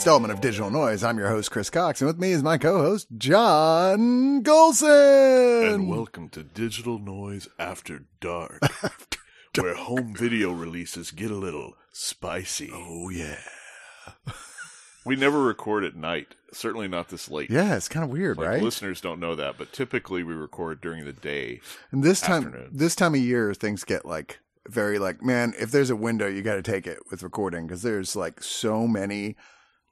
Installment of Digital Noise. I'm your host, Chris Cox, and with me is my co-host, John Gholson. And welcome to Digital Noise After Dark, where home video releases get a little spicy. oh yeah. We never record at night, certainly not this late. Yeah, it's kind of weird, Like, right? Listeners don't know that, but typically we record during the day. And this time, this time of year, things get like very like, man, if there's a window, you got to take it with recording because there's like so many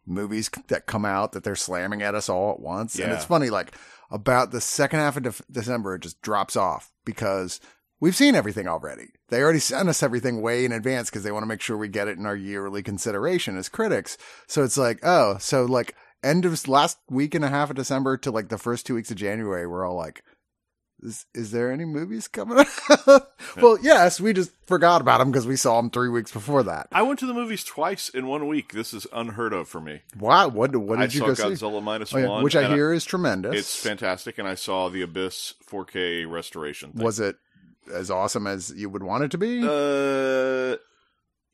movies that come out that they're slamming at us all at once. And it's funny, like about the second half of Def- December, it just drops off because we've seen everything already. They already sent us everything way in advance because they want to make sure we get it in our yearly consideration as critics. So it's like, oh, so like end of last week and a half of December to like the first two weeks of January, we're all like, is, is there any movies coming out? well, yes, we just forgot about them because we saw them three weeks before that. I went to the movies twice in one week. This is unheard of for me. Wow, what what did I you saw go see? Godzilla minus Oh, yeah, one, which I hear is tremendous. it's fantastic, and I saw the Abyss 4K restoration. Thing. Was it as awesome as you would want it to be? Uh,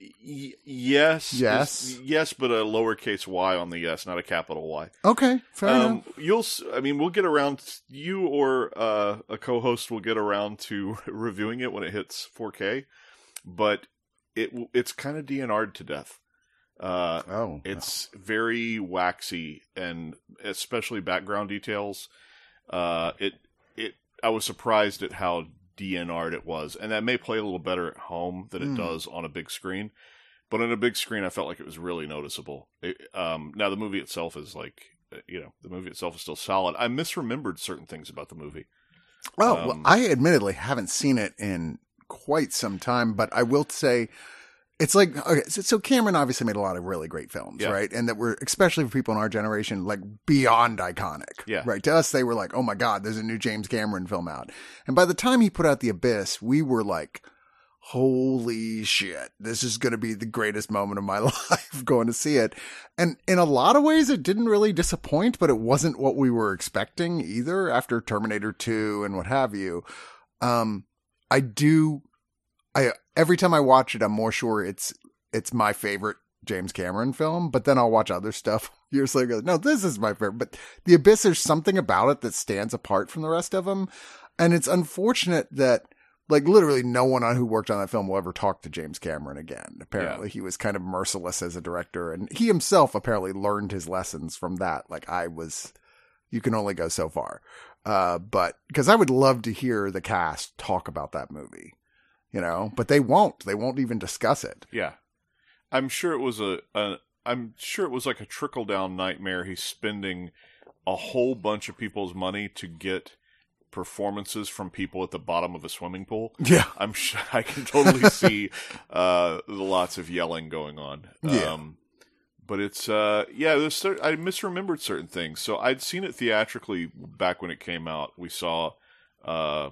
y- yes, Yes. is- yes, but a lowercase y on the yes, not a capital Y. okay, fair enough. Um, you'll, s- I mean, we'll get around. You or uh, a co-host will get around to reviewing it when it hits 4K, but it it's kind of DNR'd to death. Uh, Oh, it's very waxy and especially background details. Uh, it it I was surprised at how DNR'd it was, and that may play a little better at home than it Hmm. does on a big screen. But on a big screen, I felt like it was really noticeable. It, um, now the movie itself is like, uh, you know, the movie itself is still solid. I misremembered certain things about the movie. Oh, well, Um, I admittedly haven't seen it in quite some time, but I will say it's like okay, so, so Cameron obviously made a lot of really great films, Yeah. right? And that were especially for people in our generation like beyond iconic. Yeah. Right. To us they were like, "Oh my god, there's a new James Cameron film out." And by the time he put out The Abyss, we were like Holy shit. This is going to be the greatest moment of my life going to see it. And in a lot of ways, it didn't really disappoint, but it wasn't what we were expecting either after Terminator 2 and what have you. Um, I do, I, every time I watch it, I'm more sure it's, it's my favorite James Cameron film, but then I'll watch other stuff years later. No, this is my favorite, but The Abyss, there's something about it that stands apart from the rest of them. And it's unfortunate that, like literally no one on who worked on that film will ever talk to James Cameron again. Apparently he was kind of merciless as a director and he himself apparently learned his lessons from that. Like I was, you can only go so far. Uh, but because I would love to hear the cast talk about that movie, you know, but they won't, they won't even discuss it. Yeah, I'm sure it was a, a I'm sure it was like a trickle down nightmare. He's spending a whole bunch of people's money to get performances from people at the bottom of a swimming pool. Yeah. I'm sure I can totally see uh, lots of yelling going on. Yeah. Um, but it's uh, yeah, there's I misremembered certain things. So I'd seen it theatrically back when it came out. We saw. Uh,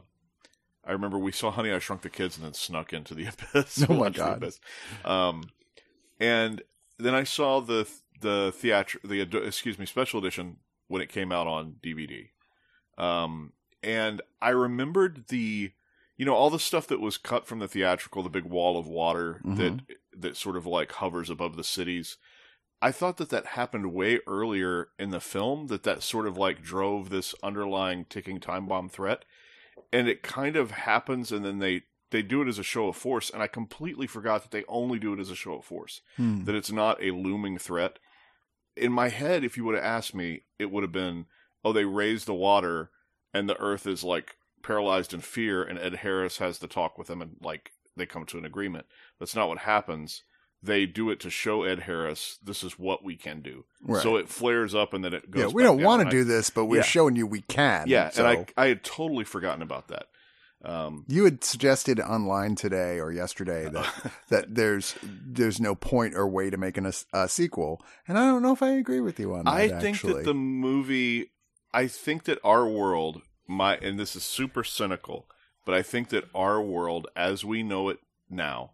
I remember we saw Honey I Shrunk the Kids and then snuck into the abyss. Oh my God. Um, and then I saw the the theatr the excuse me special edition when it came out on DVD. Um, and I remembered the you know all the stuff that was cut from the theatrical, the big wall of water that that sort of like hovers above the cities. I thought that that happened way earlier in the film. That that sort of like drove this underlying ticking time bomb threat, and it kind of happens, and then they they do it as a show of force, and I completely forgot that they only do it as a show of force. Hmm. That it's not a looming threat. In my head, if you would have asked me, it would have been, oh, they raise the water, and the Earth is like paralyzed in fear, and Ed Harris has to talk with them, and like they come to an agreement. That's not what happens. They do it to show Ed Harris this is what we can do. Right. So it flares up, and then it goes. yeah, we don't want to do this, but we're Yeah. showing you we can. Yeah, so. and I I had totally forgotten about that. Um, You had suggested online today or yesterday that that there's there's no point or way to make an, a sequel, and I don't know if I agree with you on that. I think actually. that the movie, I think that our world, my, and this is super cynical, but I think that our world, as we know it now,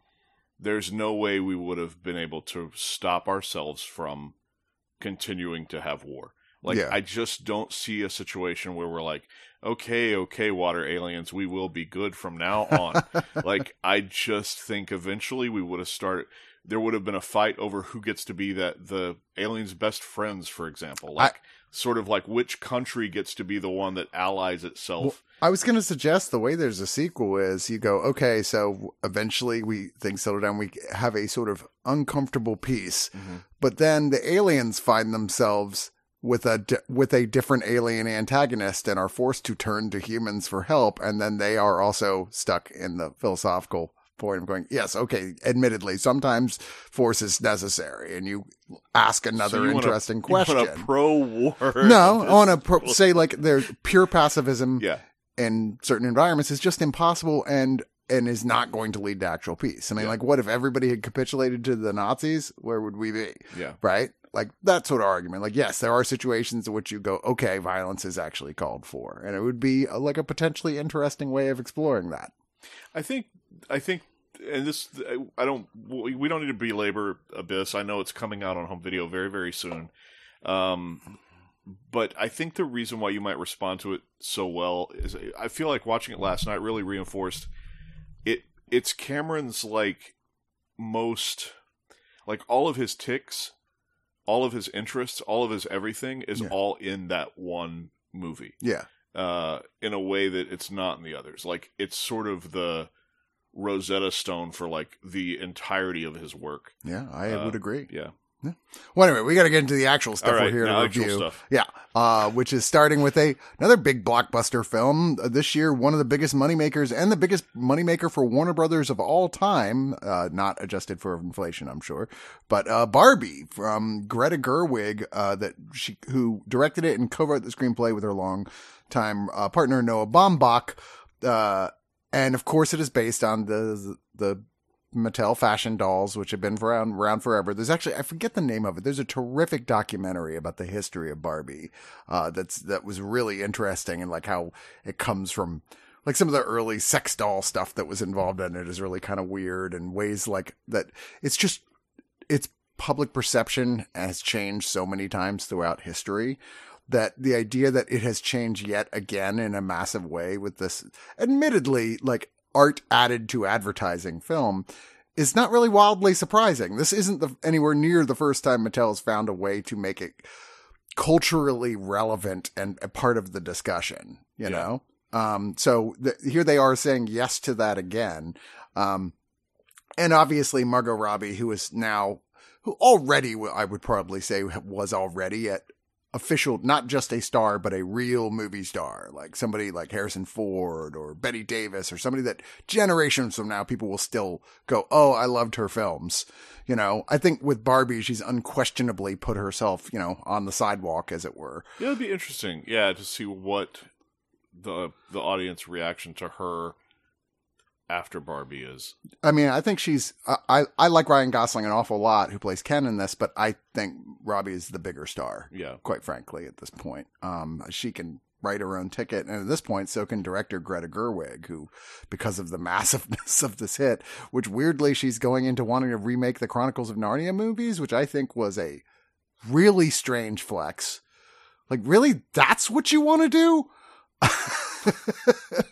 there's no way we would have been able to stop ourselves from continuing to have war. Like, Yeah. I just don't see a situation where we're like, okay, okay, water aliens, we will be good from now on. like, I just think eventually we would have started. There would have been a fight over who gets to be that the aliens' best friends, for example. Like, sort of like which country gets to be the one that allies itself. Well, I was going to suggest the way there's a sequel is you go, okay, so eventually we things settle down, we have a sort of uncomfortable peace, Mhm. but then the aliens find themselves with a di- with a different alien antagonist and are forced to turn to humans for help, and then they are also stuck in the philosophical point of going, yes, okay, admittedly, sometimes force is necessary, and you ask another So you interesting you question. want a pro-war? no, I want to pro- say like there's pure pacifism Yeah, in certain environments is just impossible and and is not going to lead to actual peace. I mean, Yeah. like, what if everybody had capitulated to the Nazis? Where would we be? yeah. Right? Like that sort of argument. Like, yes, there are situations in which you go, okay, violence is actually called for, and it would be uh, like a potentially interesting way of exploring that. I think I think and this I don't we don't need to belabor Abyss. I know it's coming out on home video very very soon. Um but I think the reason why you might respond to it so well is I feel like watching it last night really reinforced it it's Cameron's like most like all of his ticks, all of his interests, all of his everything is Yeah. all in that one movie Yeah. Uh, in a way that it's not in the others. Like it's sort of the Rosetta Stone for like the entirety of his work. Yeah, I Uh, would agree. Yeah. Well, anyway, we got to get into the actual stuff right. we're here to review. stuff. Yeah, uh, which is starting with a another big blockbuster film uh, this year. One of the biggest moneymakers and the biggest moneymaker for Warner Brothers of all time, uh, not adjusted for inflation, I'm sure. But uh, Barbie from Greta Gerwig, uh, that she who directed it and co-wrote the screenplay with her long-time uh, partner Noah Baumbach. Uh, and of course, it is based on the the Mattel fashion dolls, which have been around, around forever. There's actually, I forget the name of it. There's a terrific documentary about the history of Barbie, uh, that's, that was really interesting and like how it comes from, like some of the early sex doll stuff that was involved in it is really kind of weird and ways like that. It's just, it's public perception has changed so many times throughout history that the idea that it has changed yet again in a massive way with this admittedly like art added to advertising film is not really wildly surprising. This isn't the, anywhere near the first time Mattel has found a way to make it culturally relevant and a part of the discussion, you Yeah. know? Um, so th- here they are saying yes to that again. Um, and obviously Margot Robbie, who is now, who already, I would probably say was already at official, not just a star, but a real movie star, like somebody like Harrison Ford or Bette Davis or somebody that generations from now people will still go, Oh, I loved her films. You know, I think with Barbie, she's unquestionably put herself, you know, on the sidewalk as it were. Yeah, it'd be interesting. Yeah, to see what the the audience reaction to her after Barbie is. I mean, I think she's, I, I, I like Ryan Gosling an awful lot who plays Ken in this, but I think Robbie is the bigger star. Yeah. quite frankly, at this point. Um, she can write her own ticket. And at this point, so can director Greta Gerwig, who, because of the massiveness of this hit, which weirdly she's going into wanting to remake the Chronicles of Narnia movies, which I think was a really strange flex. Like, really? That's what you want to do?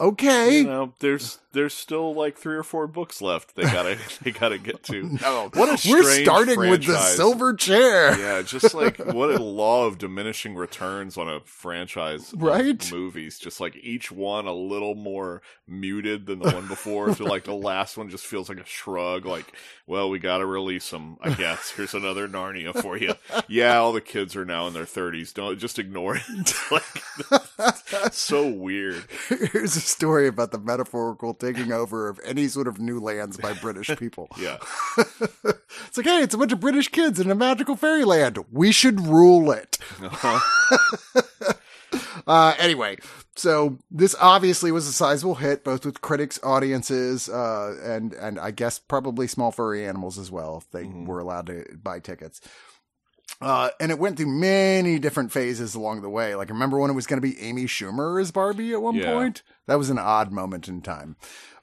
Okay. You know, there's there's still like three or four books left. They gotta they gotta get to. No, oh, What a we're strange starting with the silver chair. Yeah, just like what a law of diminishing returns on a franchise, uh, Right? Movies, just like each one a little more muted than the one before. So like the last one just feels like a shrug. Like, well, we got to release them. I guess here's another Narnia for you. Yeah, all the kids are now in their thirties. Don't just ignore it. like, so weird. Here's a story about the metaphorical taking over of any sort of new lands by British people. Yeah, It's like, hey, it's a bunch of British kids in a magical fairyland. We should rule it. Uh-huh. Uh, anyway, so this obviously was a sizable hit, both with critics, audiences, uh, and and I guess probably small furry animals as well, if they Mhm. were allowed to buy tickets. Uh, and it went through many different phases along the way. Like, remember when it was going to be Amy Schumer as Barbie at one Yeah. point? That was an odd moment in time.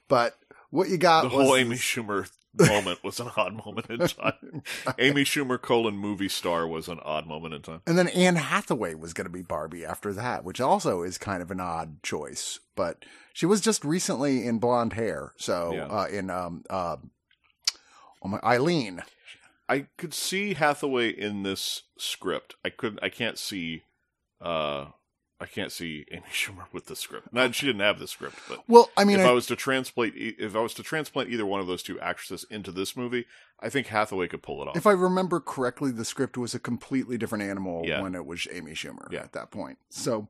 But what you got the whole Amy Schumer moment was an odd moment in time. Amy Schumer colon movie star was an odd moment in time. And then Anne Hathaway was going to be Barbie after that, which also is kind of an odd choice. But she was just recently in blonde hair, so Yeah. uh, in um uh, oh my Eileen. I could see Hathaway in this script. I couldn't. I can't see. uh I can't see Amy Schumer with the script. Not she didn't have the script, but Well, I mean, if I, I was to translate, if I was to transplant either one of those two actresses into this movie, I think Hathaway could pull it off. if I remember correctly, the script was a completely different animal Yeah. when it was Amy Schumer Yeah. at that point. So,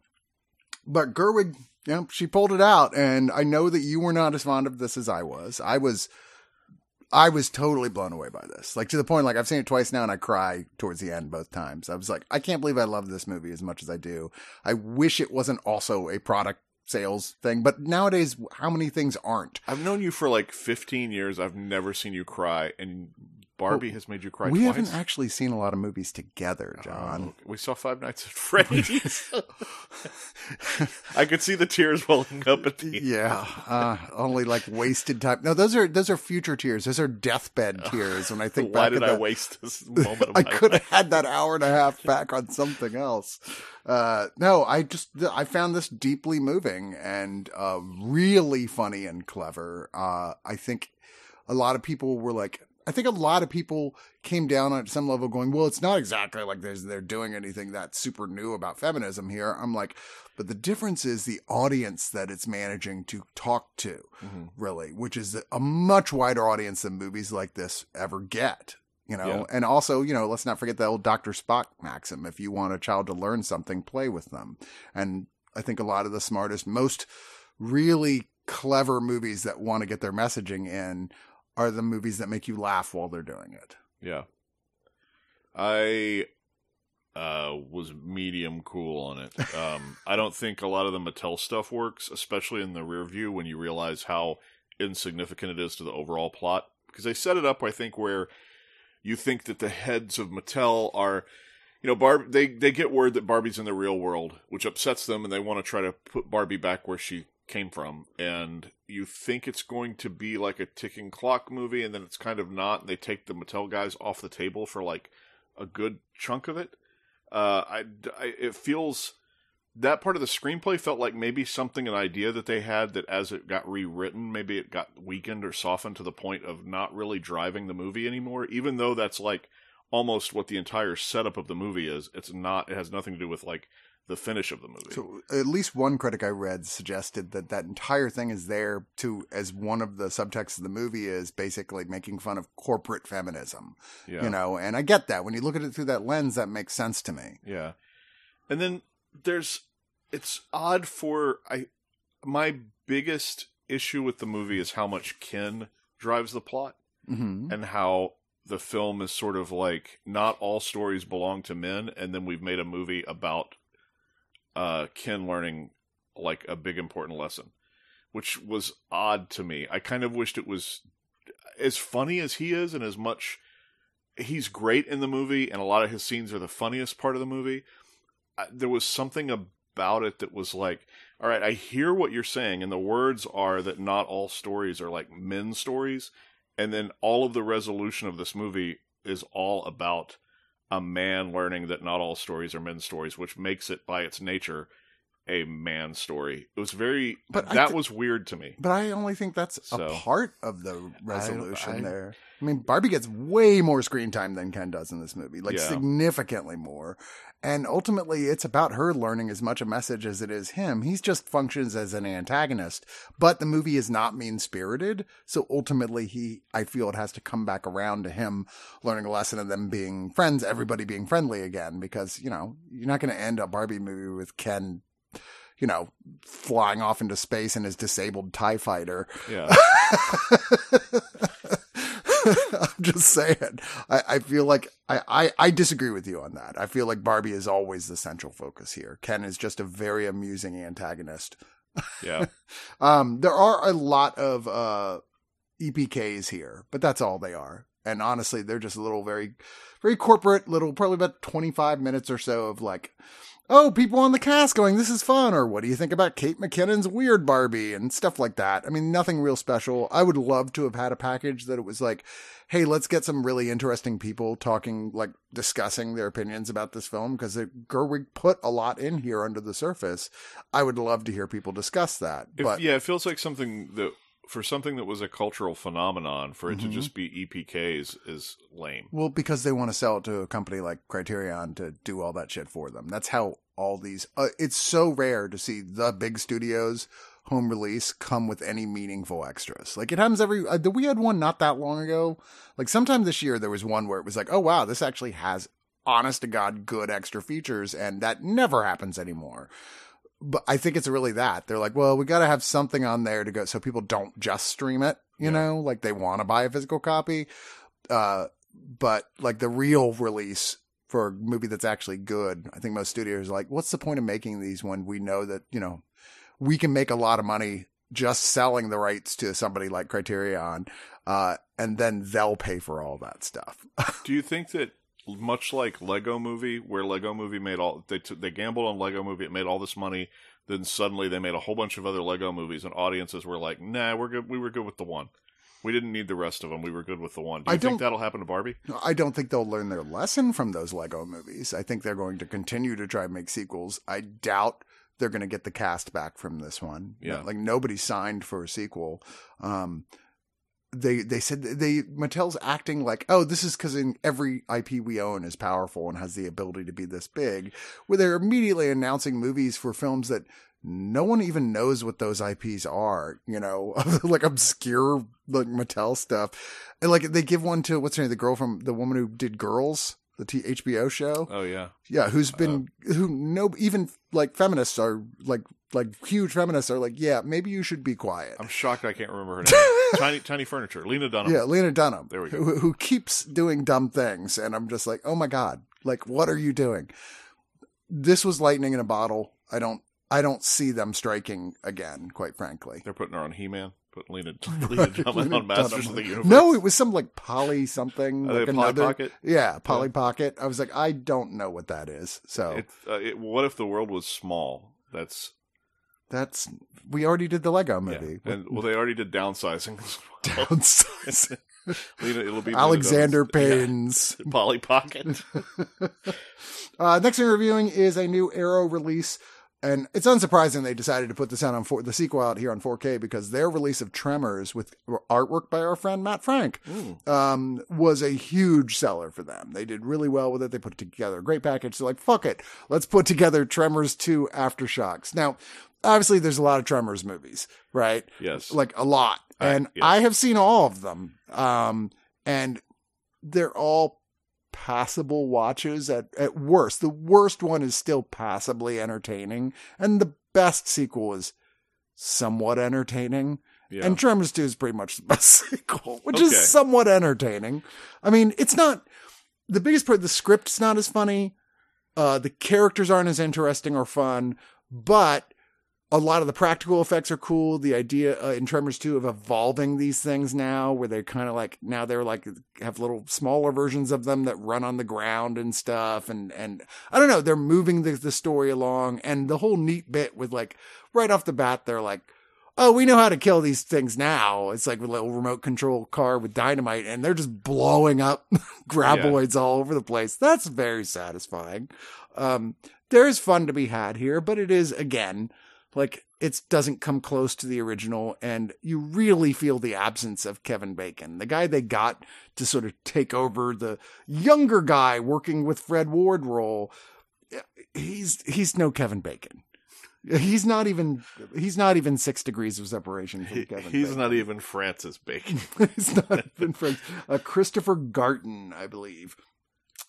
but Gerwig, yeah, she pulled it out, and I know that you were not as fond of this as I was. I was. I was totally blown away by this. Like to the point, like I've seen it twice now and I cry towards the end both times. I was like, I can't believe I love this movie as much as I do. I wish it wasn't also a product sales thing, but nowadays, how many things aren't? I've known you for like 15 years. I've never seen you cry, and Barbie has made you cry we twice. haven't actually seen a lot of movies together, John. Oh, we saw Five Nights at Freddy's. I could see the tears welling up at the Yeah, uh, only like wasted time. No, those are those are future tears. Those are deathbed tears. When I think Why did I that- waste this moment of I could have had that hour and a half back on something else. Uh, no, I just I found this deeply moving and uh, really funny and clever. Uh, I think a lot of people were like, I think a lot of people came down on some level, going, "Well, it's not exactly like there's they're doing anything that's super new about feminism here." I'm like, but the difference is the audience that it's managing to talk to Mhm. really, which is a much wider audience than movies like this ever get. You know, Yeah. and also, you know, let's not forget the old Dr. Spock maxim. If you want a child to learn something, play with them. And I think a lot of the smartest, most really clever movies that want to get their messaging in are the movies that make you laugh while they're doing it. Yeah. I uh, was medium cool on it. Um, I don't think a lot of the Mattel stuff works, especially in the rear view when you realize how insignificant it is to the overall plot. Because they set it up, I think, where you think that the heads of Mattel are, you know, Barb. They they get word that Barbie's in the real world, which upsets them, and they want to try to put Barbie back where she came from. And you think it's going to be like a ticking clock movie, and then it's kind of not. And they take the Mattel guys off the table for like a good chunk of it. Uh, I, I it feels that part of the screenplay felt like maybe something an idea that they had that as it got rewritten maybe it got weakened or softened to the point of not really driving the movie anymore even though that's like almost what the entire setup of the movie is it's not it has nothing to do with like the finish of the movie So at least one critic I read suggested that that entire thing is there to, as one of the subtexts of the movie is basically making fun of corporate feminism. yeah You know, and I get that. When you look at it through that lens, that makes sense to me. Yeah. And then there's it's odd for I my biggest issue with the movie is how much Ken drives the plot hmm and how the film is sort of like not all stories belong to men and then we've made a movie about uh Ken learning like a big important lesson which was odd to me. I kind of wished it was as funny as he is and as much he's great in the movie and a lot of his scenes are the funniest part of the movie. I, there was something about it that was like, all right, I hear what you're saying, and the words are that not all stories are like men's stories, and then all of the resolution of this movie is all about a man learning that not all stories are men's stories, which makes it by its nature a man story. It was very But that thi- was weird to me. But I only think that's So- a part of the resolution I- there. I mean, Barbie gets way more screen time than Ken does in this movie, like Yeah. significantly more. And ultimately, it's about her learning as much a message as it is him. He's just functions as an antagonist, but the movie is not mean spirited. So ultimately, he, I feel it has to come back around to him learning a lesson and them being friends, everybody being friendly again, because, you know, you're not going to end a Barbie movie with Ken you know, flying off into space in his disabled TIE fighter. Yeah. I'm just saying. I, I feel like I, I, I disagree with you on that. I feel like Barbie is always the central focus here. Ken is just a very amusing antagonist. Yeah. Um, there are a lot of uh, EPKs here, but that's all they are. And honestly, they're just a little very, very corporate, little, probably about 25 minutes or so of like, oh, people on the cast going, this is fun. Or what do you think about Kate McKinnon's Weird Barbie and stuff like that? I mean, nothing real special. I would love to have had a package that it was like, hey, let's get some really interesting people talking, like discussing their opinions about this film because Gerwig put a lot in here under the surface. I would love to hear people discuss that. If- but yeah, it feels like something that for something that was a cultural phenomenon for it Mhm. to just be EPKs is lame. Well, because they want to sell it to a company like Criterion to do all that shit for them. That's how all these. Uh, it's so rare to see the big studios home release come with any meaningful extras. Like it happens every. Uh, we had one not that long ago. Like sometime this year, there was one where it was like, oh wow, this actually has honest to god good extra features, and that never happens anymore. But I think it's really that they're like, well, we got to have something on there to go so people don't just stream it. You Yeah. know, like they want to buy a physical copy. Uh, but like the real release for a movie that's actually good, I think most studios are like, what's the point of making these when we know that, you know, we can make a lot of money just selling the rights to somebody like Criterion, uh, and then they'll pay for all that stuff. Do you think that much like Lego Movie, where Lego Movie made all they t- they gambled on Lego Movie, it made all this money, then suddenly they made a whole bunch of other Lego movies, and audiences were like, "Nah, we're good. We were good with the one. We didn't need the rest of them. We were good with the one." Do you I think don't- think that'll happen to Barbie? I don't think they'll learn their lesson from those Lego movies. I think they're going to continue to try and make sequels. I doubt they're going to get the cast back from this one. Yeah. Like nobody signed for a sequel. Um, they they said they Mattel's acting like oh this is because in every IP we own is powerful and has the ability to be this big, where they're immediately announcing movies for films that no one even knows what those IPs are, you know, like obscure like Mattel stuff. And like they give one to what's her name, the girl from the woman who did Girls, the T- HBO show. Oh yeah, Yeah, who's uh, been who no even like feminists are like like huge feminists are like, yeah, maybe you should be quiet. I'm shocked I can't remember her name. tiny Tiny Furniture, Lena Dunham. Yeah, Lena Dunham. There we go. Who, who keeps doing dumb things, and I'm just like, oh my god, like what are you doing? This was lightning in a bottle. I don't, I don't see them striking again. Quite frankly, They're putting her on He Man, Lena, Lena Dunham on Masters of the Universe. No, it was some like Polly something. Like Polly another, Pocket? Yeah, Polly Pocket. I was like, I don't know what that is. So It, uh, it, what if the world was small? That's that's we already did the Lego yeah. movie. And well, they already did downsizing. well. Downsizing. Lena, it'll be Alexander Payne's. yeah, Polly Pocket. Uh, next thing we're reviewing is a new Arrow release. And it's unsurprising they decided to put this out on four, the sequel out here on 4K because their release of Tremors with artwork by our friend Matt Frank Mm. um, was a huge seller for them. They did really well with it. They put together a great package. They're like, fuck it. Let's put together Tremors 2 Aftershocks. Now, obviously, there's a lot of Tremors movies, right? Yes. like a lot. I- And yes. I have seen all of them. Um, and they're all passable watches at, at worst. The worst one is still passably entertaining. And the best sequel is somewhat entertaining. yeah. And Tremors 2 is pretty much the best sequel, which Okay. is somewhat entertaining. I mean, it's not the biggest part, the script's not as funny. Uh, the characters aren't as interesting or fun, but a lot of the practical effects are cool. The idea uh, in Tremors 2 of evolving these things now, where they're kind of like, now they're like, have little smaller versions of them that run on the ground and stuff. And, and I don't know, they're moving the, the story along. And the whole neat bit with like, right off the bat, they're like, oh, we know how to kill these things now. It's like a little remote control car with dynamite, and they're just blowing up graboids all over the place. That's very satisfying. Um, there is fun to be had here, but it is again like it doesn't come close to the original, and you really feel the absence of Kevin Bacon, the guy they got to sort of take over the younger guy working with Fred Ward role. He's he's no Kevin Bacon. He's not even he's not even six degrees of separation from He- Kevin. he's Bacon. not even Francis Bacon. he's not even friends. Uh, Christopher Gartin, I believe.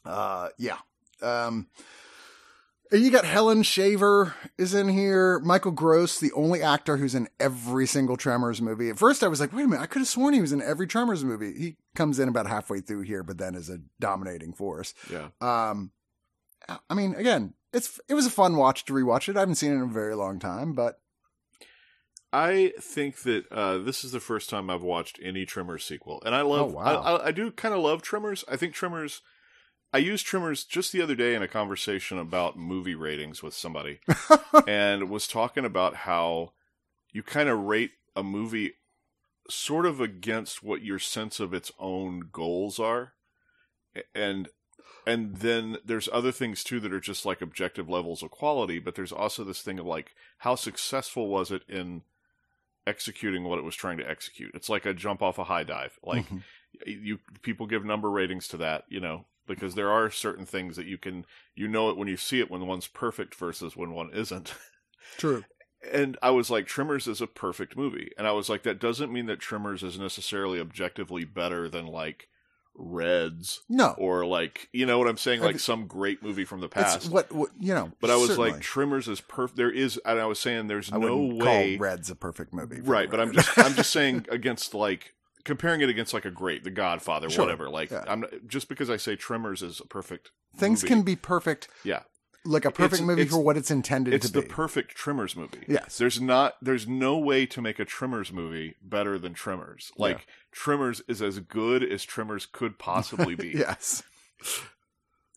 Uh, yeah. Um, you got Helen Shaver is in here. Michael Gross, the only actor who's in every single Tremors movie. At first, I was like, wait a minute, I could have sworn he was in every Tremors movie. He comes in about halfway through here, but then is a dominating force. yeah. Um, I mean, again, it's it was a fun watch to rewatch it. I haven't seen it in a very long time, but I think that uh, this is the first time I've watched any Tremors sequel, and I love. Oh, wow. I, I, I do kind of love Tremors. I think Tremors. I used tremors just the other day in a conversation about movie ratings with somebody, and was talking about how you kind of rate a movie sort of against what your sense of its own goals are, and and then there's other things too that are just like objective levels of quality. But there's also this thing of like how successful was it in executing what it was trying to execute. It's like a jump off a high dive. Like Mhm. you people give number ratings to that, you know, because there are certain things that you can you know it when you see it when one's perfect versus when one isn't. true. And I was like Tremors is a perfect movie. And I was like that doesn't mean that Tremors is necessarily objectively better than like Reds No, or like, you know what I'm saying, like think- some great movie from the it's past. what, what you know. but I was certainly. like Tremors is perfect. There is and I was saying there's I no way call Red's a perfect movie, right but i'm just i'm just saying against like comparing it against like a great the godfather Sure. whatever like Yeah. i'm just because i say tremors is a perfect things movie, can be perfect, yeah like a perfect It's- movie it's- for what it's intended it's to be. It's the perfect tremors movie Yes. there's not there's no way to make a tremors movie better than tremors like tremors is as good as tremors could possibly be yes,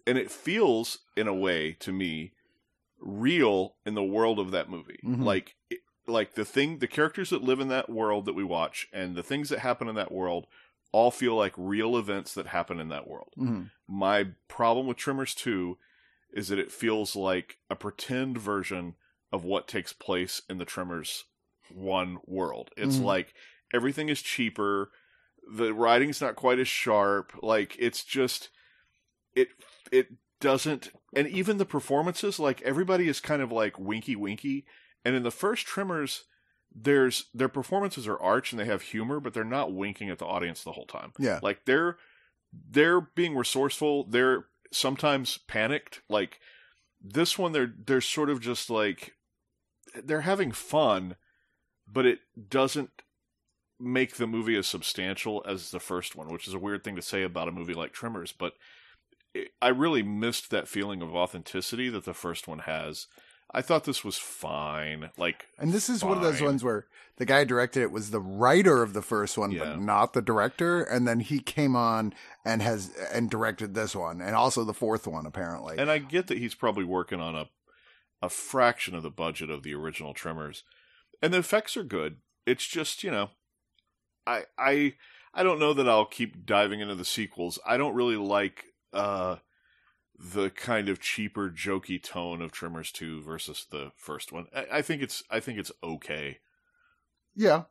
and it feels in a way to me real in the world of that movie Mhm. like it- like the thing the characters that live in that world that we watch and the things that happen in that world all feel like real events that happen in that world Mhm. my problem with tremors 2 is that it feels like a pretend version of what takes place in the tremors 1 world it's Mhm. like everything is cheaper the writing's not quite as sharp like it's just it it doesn't and even the performances like everybody is kind of like winky winky and in the first tremors there's their performances are arch and they have humor but they're not winking at the audience the whole time. Yeah, like they're they're being resourceful. They're sometimes panicked. Like this one they're they're sort of just like they're having fun but it doesn't make the movie as substantial as the first one which is a weird thing to say about a movie like Tremors but I really missed that feeling of authenticity that the first one has I thought this was fine like and this is one of those ones where the guy directed it was the writer of the first one, Yeah. but not the director, and then he came on and has and directed this one, and also the fourth one apparently. And I get that he's probably working on a a fraction of the budget of the original Tremors, and the effects are good. It's just you know, I I I don't know that I'll keep diving into the sequels. I don't really like uh the kind of cheaper, jokey tone of Tremors two versus the first one. I, I think it's I think it's okay. Yeah.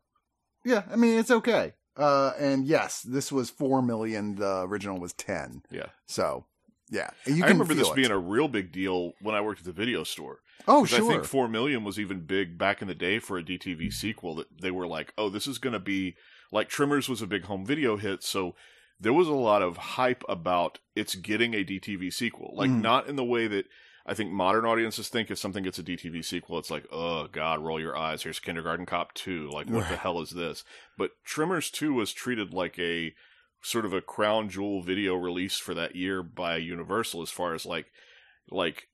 Yeah. I mean, it's okay. Uh, and yes, this was 4 million. The original was 10. Yeah. So, yeah. You I remember this it. being a real big deal when I worked at the video store. Oh, sure. I think four million was even big back in the day for a DTV sequel. That they were like, "Oh, this is going to be like Tremors was a big home video hit." So there was a lot of hype about it's getting a DTV sequel. Like Mhm. not in the way that I think modern audiences think if something gets a DTV sequel, it's like, "Oh God, roll your eyes." Here's Kindergarten Cop two. Like, what the hell is this? But Tremors two was treated like a sort of a crown jewel video release for that year by Universal, as far as like like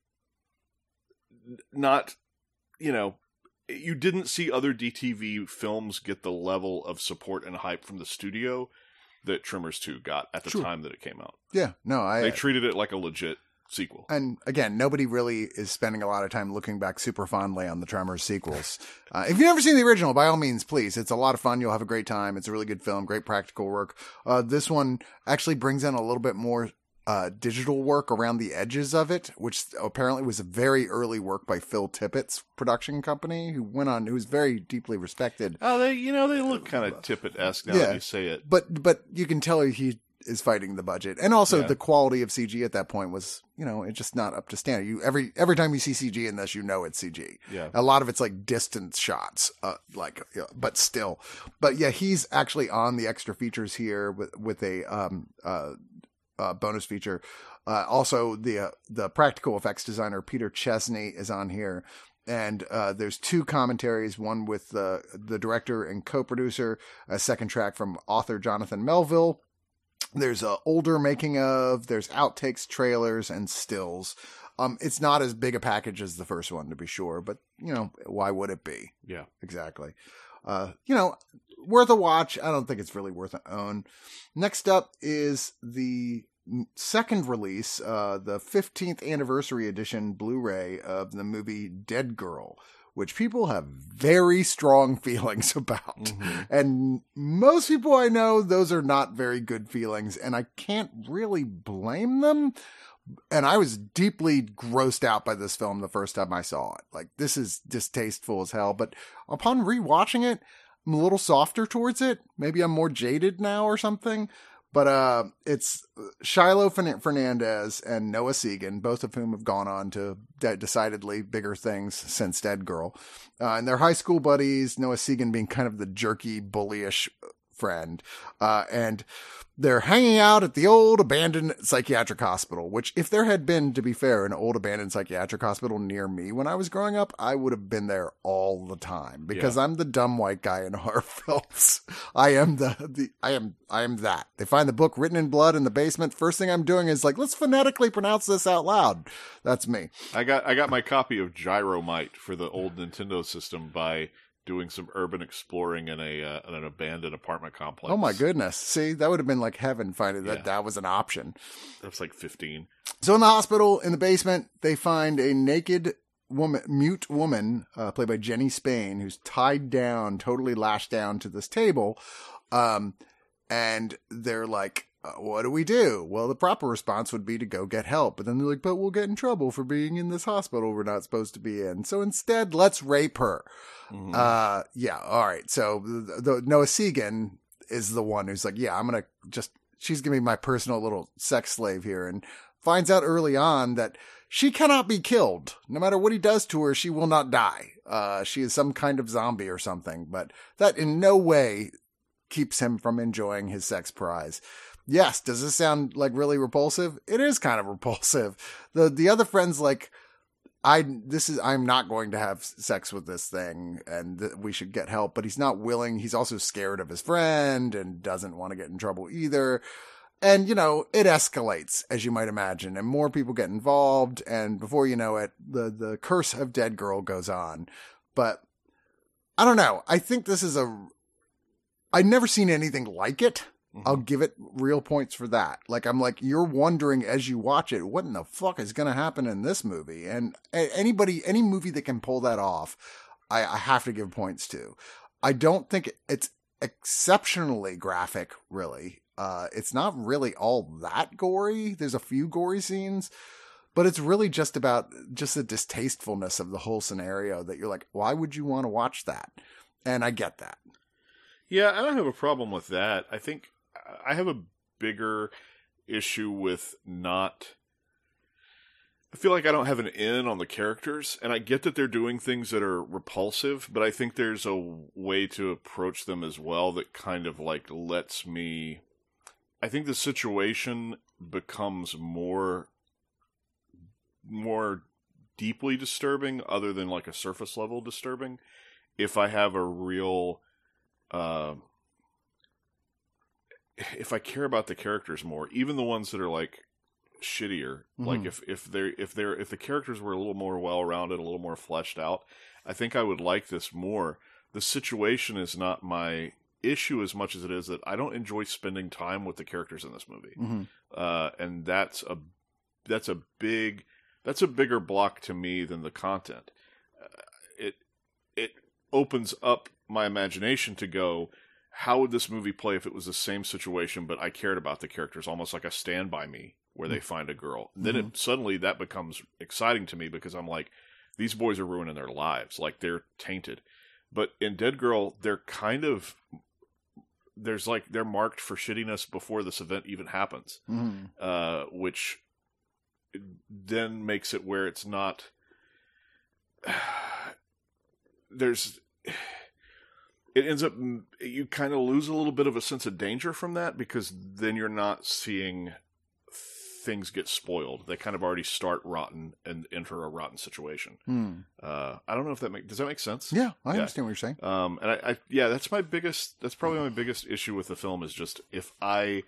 not you know you didn't see other DTV films get the level of support and hype from the studio that Tremors 2 got at the Sure. time that it came out. yeah. No, I. They treated it like a legit sequel. and again, nobody really is spending a lot of time looking back super fondly on the Tremors sequels. Uh, if you've never seen the original, by all means, please. It's a lot of fun. You'll have a great time. It's a really good film, great practical work. Uh, this one actually brings in a little bit more uh, digital work around the edges of it, which apparently was a very early work by Phil Tippett's production company, who went on, who was very deeply respected. Oh, they you know they look kind of Tippett esque now Yeah. that you say it. But but you can tell he is fighting the budget, and also Yeah. the quality of CG at that point was, you know, it's just not up to standard. You every every time you see CG in this, you know it's CG. Yeah. A lot of it's like distance shots, uh, like, but still, but yeah, he's actually on the extra features here with with a um uh, uh bonus feature. Uh, also, the uh, the practical effects designer Peter Chesney is on here, and uh, there's two commentaries, one with the the director and co-producer, a second track from author Jonathan Melville. There's a older making of, there's outtakes, trailers, and stills. Um, it's not as big a package as the first one, to be sure, but you know, why would it be? Yeah. Exactly. Uh, you know, worth a watch. I don't think it's really worth an own. Next up is the second release, uh, the 15th anniversary edition Blu-ray of the movie Dead Girl, which people have very strong feelings about. Mhm. And most people I know, those are not very good feelings, and I can't really blame them. And I was deeply grossed out by this film the first time I saw it. Like, this is distasteful as hell, but upon rewatching it, I'm a little softer towards it. Maybe I'm more jaded now or something. But uh, it's Shiloh Fernandez and Noah Segan, both of whom have gone on to de- decidedly bigger things since Dead Girl. Uh, and they're high school buddies, Noah Segan being kind of the jerky, bullyish friend. Uh, and they're hanging out at the old abandoned psychiatric hospital, which, if there had been, to be fair, an old abandoned psychiatric hospital near me when I was growing up, I would have been there all the time because I'm the dumb white guy in horror films. I am the, the, I am, I am that. They find the book written in blood in the basement. First thing I'm doing is like, let's phonetically pronounce this out loud. That's me. I got I got my copy of Gyromite for the old Nintendo system by doing some urban exploring in a uh, in an abandoned apartment complex. Oh my goodness. See, that would have been like heaven finding that Yeah. that was an option. That's like fifteen. So in the hospital, in the basement, they find a naked woman, mute woman, uh, played by Jenny Spain, who's tied down, totally lashed down to this table. Um, and they're like, uh, what do we do? Well, the proper response would be to go get help. But then they're like, but we'll get in trouble for being in this hospital we're not supposed to be in. So instead, let's rape her. Mhm. Uh, yeah. All right. So the, the Noah Segan is the one who's like, yeah, I'm gonna just she's gonna be my personal little sex slave here, and finds out early on that she cannot be killed. No matter what he does to her, she will not die. Uh, she is some kind of zombie or something, but that in no way keeps him from enjoying his sex prize. Yes, does this sound like really repulsive? It is kind of repulsive. The the other friends like I this is I'm not going to have sex with this thing and th- we should get help but he's not willing. He's also scared of his friend and doesn't want to get in trouble either. And you know it escalates as you might imagine and more people get involved and before you know it the the curse of dead girl goes on. But I don't know. I think this is a I'd never seen anything like it Mhm. I'll give it real points for that. Like I'm like you're wondering as you watch it, what in the fuck is going to happen in this movie? And anybody, any movie that can pull that off, I, I have to give points to. I don't think it's exceptionally graphic, really. Uh, it's not really all that gory. There's a few gory scenes, but it's really just about just the distastefulness of the whole scenario that you're like, why would you want to watch that? And I get that. Yeah, I don't have a problem with that. I think I have a bigger issue with not. I feel like I don't have an in on the characters, and I get that they're doing things that are repulsive, but I think there's a way to approach them as well that kind of like lets me. I think the situation becomes more, more deeply disturbing, other than like a surface level disturbing, if I have a real uh, if I care about the characters more, even the ones that are like shittier, like Mhm. if if they're if they're if the characters were a little more well rounded, a little more fleshed out, I think I would like this more. The situation is not my issue as much as it is that I don't enjoy spending time with the characters in this movie, hmm uh, and that's a that's a big that's a bigger block to me than the content. Uh, it it opens up my imagination to go how would this movie play if it was the same situation but I cared about the characters almost like a stand by me where they find a girl. Then it suddenly that becomes exciting to me because I'm like, these boys are ruining their lives, like they're tainted. But in Dead Girl, they're kind of there's like they're marked for shittiness before this event even happens, Mhm. uh, which then makes it where it's not. There's it ends up you kind of lose a little bit of a sense of danger from that because then you're not seeing things get spoiled. They kind of already start rotten and enter a rotten situation. Hmm. Uh, I don't know if that make does that make sense? Yeah, I Yeah. understand what you're saying. Um, and I, I, yeah, that's my biggest. That's probably my biggest issue with the film is just if I,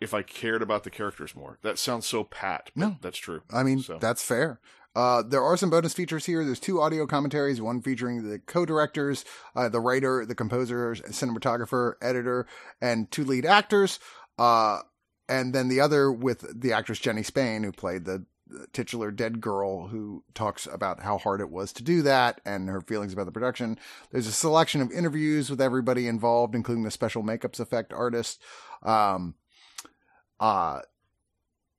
if I cared about the characters more. That sounds so pat. But No. that's true. I mean, So- that's fair. Uh, there are some bonus features here. There's two audio commentaries, one featuring the co-directors, uh, the writer, the composer, cinematographer, editor, and two lead actors. Uh, and then the other with the actress Jenny Spain, who played the, the titular dead girl, who talks about how hard it was to do that and her feelings about the production. There's a selection of interviews with everybody involved, including the special makeups effect artist. Um, uh,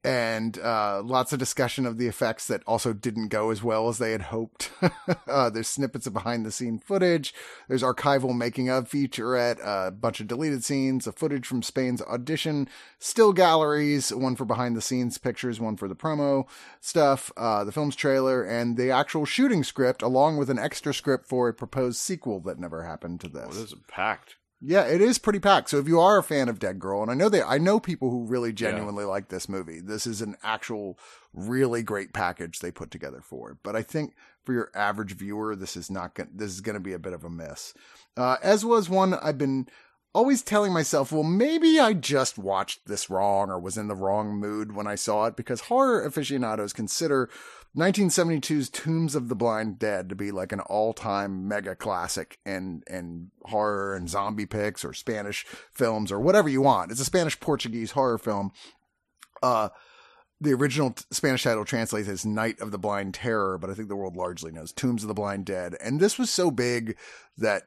and uh, lots of discussion of the effects that also didn't go as well as they had hoped. uh, there's snippets of behind the scene footage. There's archival making of featurette, a bunch of deleted scenes, a footage from Spain's audition, still galleries, one for behind the scenes pictures, one for the promo stuff, uh, the film's trailer, and the actual shooting script, along with an extra script for a proposed sequel that never happened to this. Well, this is packed. Yeah, it is pretty packed. So if you are a fan of Dead Girl, and I know they, I know people who really genuinely like this movie. This is an actual, really great package they put together for it. But I think for your average viewer, this is not going. This is going to be a bit of a miss. Uh, as was one I've been always telling myself, well, maybe I just watched this wrong or was in the wrong mood when I saw it because horror aficionados consider 1972's Tombs of the Blind Dead to be like an all-time mega classic in in horror and zombie pics or Spanish films or whatever you want. It's a Spanish Portuguese horror film. Uh the original Spanish title translates as Night of the Blind Terror, but I think the world largely knows Tombs of the Blind Dead. And this was so big that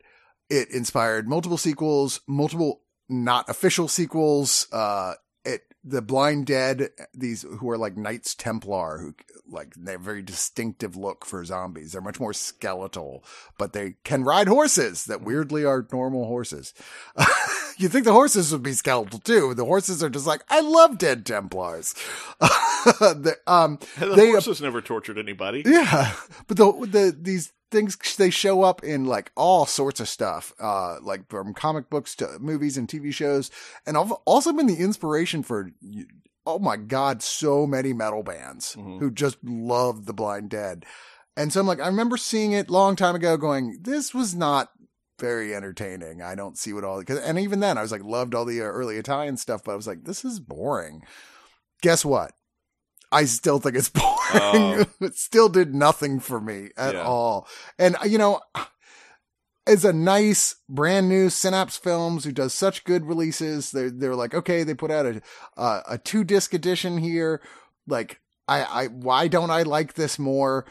it inspired multiple sequels, multiple not official sequels. Uh, it the Blind Dead, these who are like Knights Templar, who like they have very distinctive look for zombies. They're much more skeletal, but they can ride horses that weirdly are normal horses. you think the horses would be skeletal too? The horses are just like, I love dead Templars. the, um, The They- horses never tortured anybody. yeah, but the the these things they show up in like all sorts of stuff, uh, like from comic books to movies and TV shows, and I've also been the inspiration for. Oh my God, so many metal bands Mhm. who just love the Blind Dead. And so I'm like, I remember seeing it long time ago going, this was not very entertaining. I don't see what all, cause, and even then I was like, loved all the uh, early Italian stuff, but I was like, this is boring. Guess what? I still think it's boring. Oh. it still did nothing for me at Yeah. all. And uh, you know, it's a nice brand new Synapse Films who does such good releases. They're they're like, okay, they put out a uh, a two disc edition here. Like, I I why don't I like this more?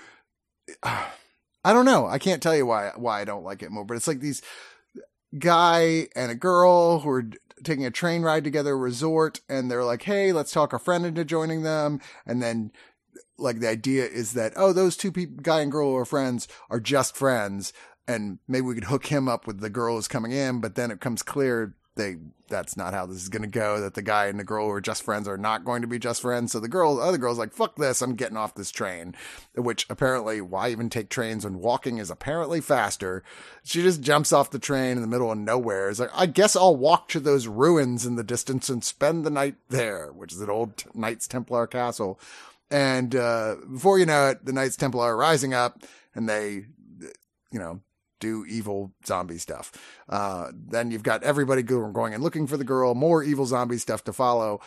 I don't know. I can't tell you why why I don't like it more. But it's like these guy and a girl who are taking a train ride together, resort, and they're like, hey, let's talk a friend into joining them, and then. Like the idea is that oh those two people guy and girl who are friends are just friends and maybe we could hook him up with the girl who's coming in, but then it comes clear they that's not how this is going to go. That the guy and the girl who are just friends are not going to be just friends. So the girl, the other girl's like, "Fuck this! I'm getting off this train." Which apparently, why even take trains when walking is apparently faster? She just jumps off the train in the middle of nowhere. It's like, I guess I'll walk to those ruins in the distance and spend the night there, which is an old Knights Templar castle. And uh, before you know it, the Knights Templar are rising up, and they, you know, do evil zombie stuff. Uh, then you've got everybody going and looking for the girl, more evil zombie stuff to follow.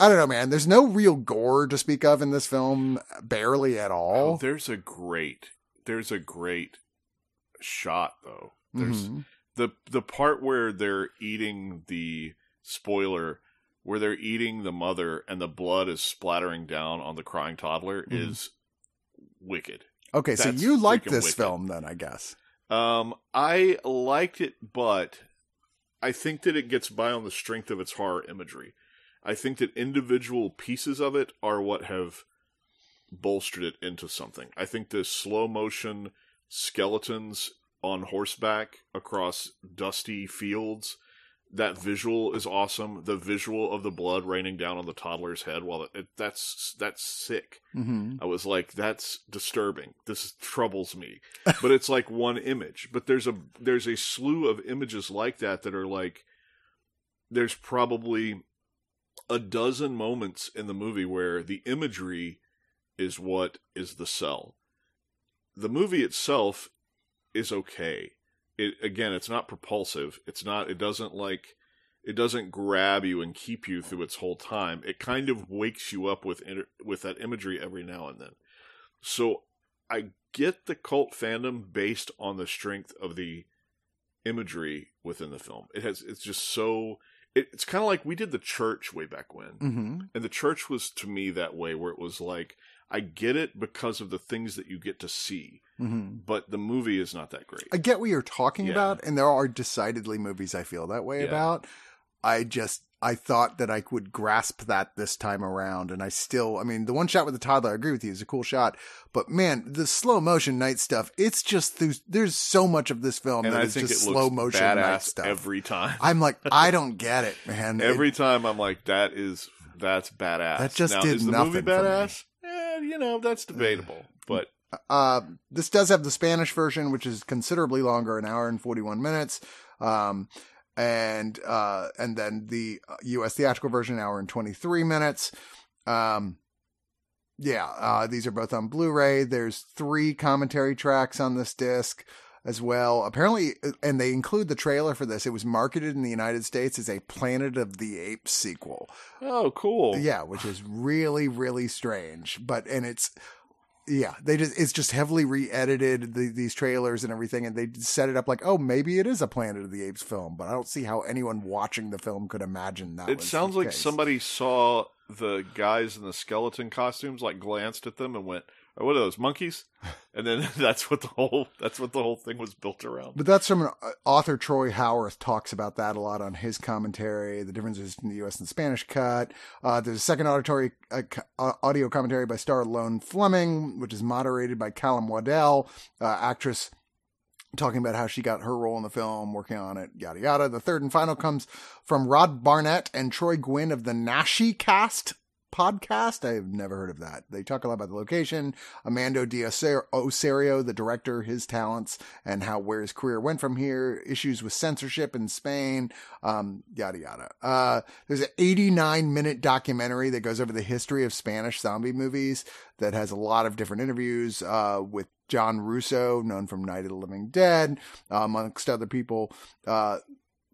I don't know, man. There's no real gore to speak of in this film, barely at Oh, all. there's a great, there's a great shot though. There's Mhm. the the part where they're eating the spoiler, where they're eating the mother and the blood is splattering down on the crying toddler Mhm. is wicked. Okay, so you like this wicked. film then, I guess. Um, I liked it, but I think that it gets by on the strength of its horror imagery. I think that individual pieces of it are what have bolstered it into something. I think the slow motion skeletons on horseback across dusty fields that visual is awesome. The visual of the blood raining down on the toddler's head while it, that's that's sick. Mm-hmm. I was like, that's disturbing. This troubles me. but it's like one image. But there's a there's a slew of images like that that are like there's probably a dozen moments in the movie where the imagery is what is the sell. The movie itself is okay. It again, it's not propulsive. It's not. It doesn't like. It doesn't grab you and keep you through its whole time. It kind of wakes you up with inter- with that imagery every now and then. So I get the cult fandom based on the strength of the imagery within the film. It has. It's just so. It, it's kind of like we did the church way back when, Mm-hmm. and the church was to me that way, where it was like I get it because of the things that you get to see, Mm-hmm. but the movie is not that great. I get what you're talking Yeah. about, and there are decidedly movies I feel that way Yeah. about. I just I thought that I would grasp that this time around, and I still, I mean, the one shot with the toddler, I agree with you, is a cool shot, but man, the slow motion night stuff, it's just through, there's so much of this film and that I is just it slow motion night stuff. every time. I'm like, I don't get it, man. It- every time I'm like, that is that's badass. That just now, did is the nothing movie for me. badass? Eh, you know, that's debatable. But Uh, this does have the Spanish version, which is considerably longer, an hour and 41 minutes. Um, and, uh, and then the US theatrical version, an hour and 23 minutes. Um, yeah, uh, these are both on Blu-ray. There's three commentary tracks on this disc as well. Apparently, and they include the trailer for this. It was marketed in the United States as a Planet of the Apes sequel. oh, cool. Yeah, which is really, really strange. But and it's yeah, they just it's just heavily re-edited the, these trailers and everything, and they set it up like, oh, maybe it is a Planet of the Apes film. But I don't see how anyone watching the film could imagine that. It sounds like case. somebody saw the guys in the skeleton costumes, like glanced at them and went, "What are those monkeys?" And then that's what the whole that's what the whole thing was built around. But that's from an uh, author Troy Howarth talks about that a lot on his commentary, the differences in the U.S. and Spanish cut. Uh, there's a second auditory uh, uh, audio commentary by Star Lone Fleming, which is moderated by Calum Waddell, uh, actress talking about how she got her role in the film, working on it, yada yada. The third and final comes from Rod Barnett and Troy Guinn of the NaschyCast podcast. I've never heard of that. They talk a lot about the location, Amando Ossorio, the director, his talents, and how where his career went from here, issues with censorship in Spain, um, yada yada. Uh, there's an 89 minute documentary that goes over the history of Spanish zombie movies that has a lot of different interviews uh, with John Russo, known from Night of the Living Dead, amongst other people. Uh,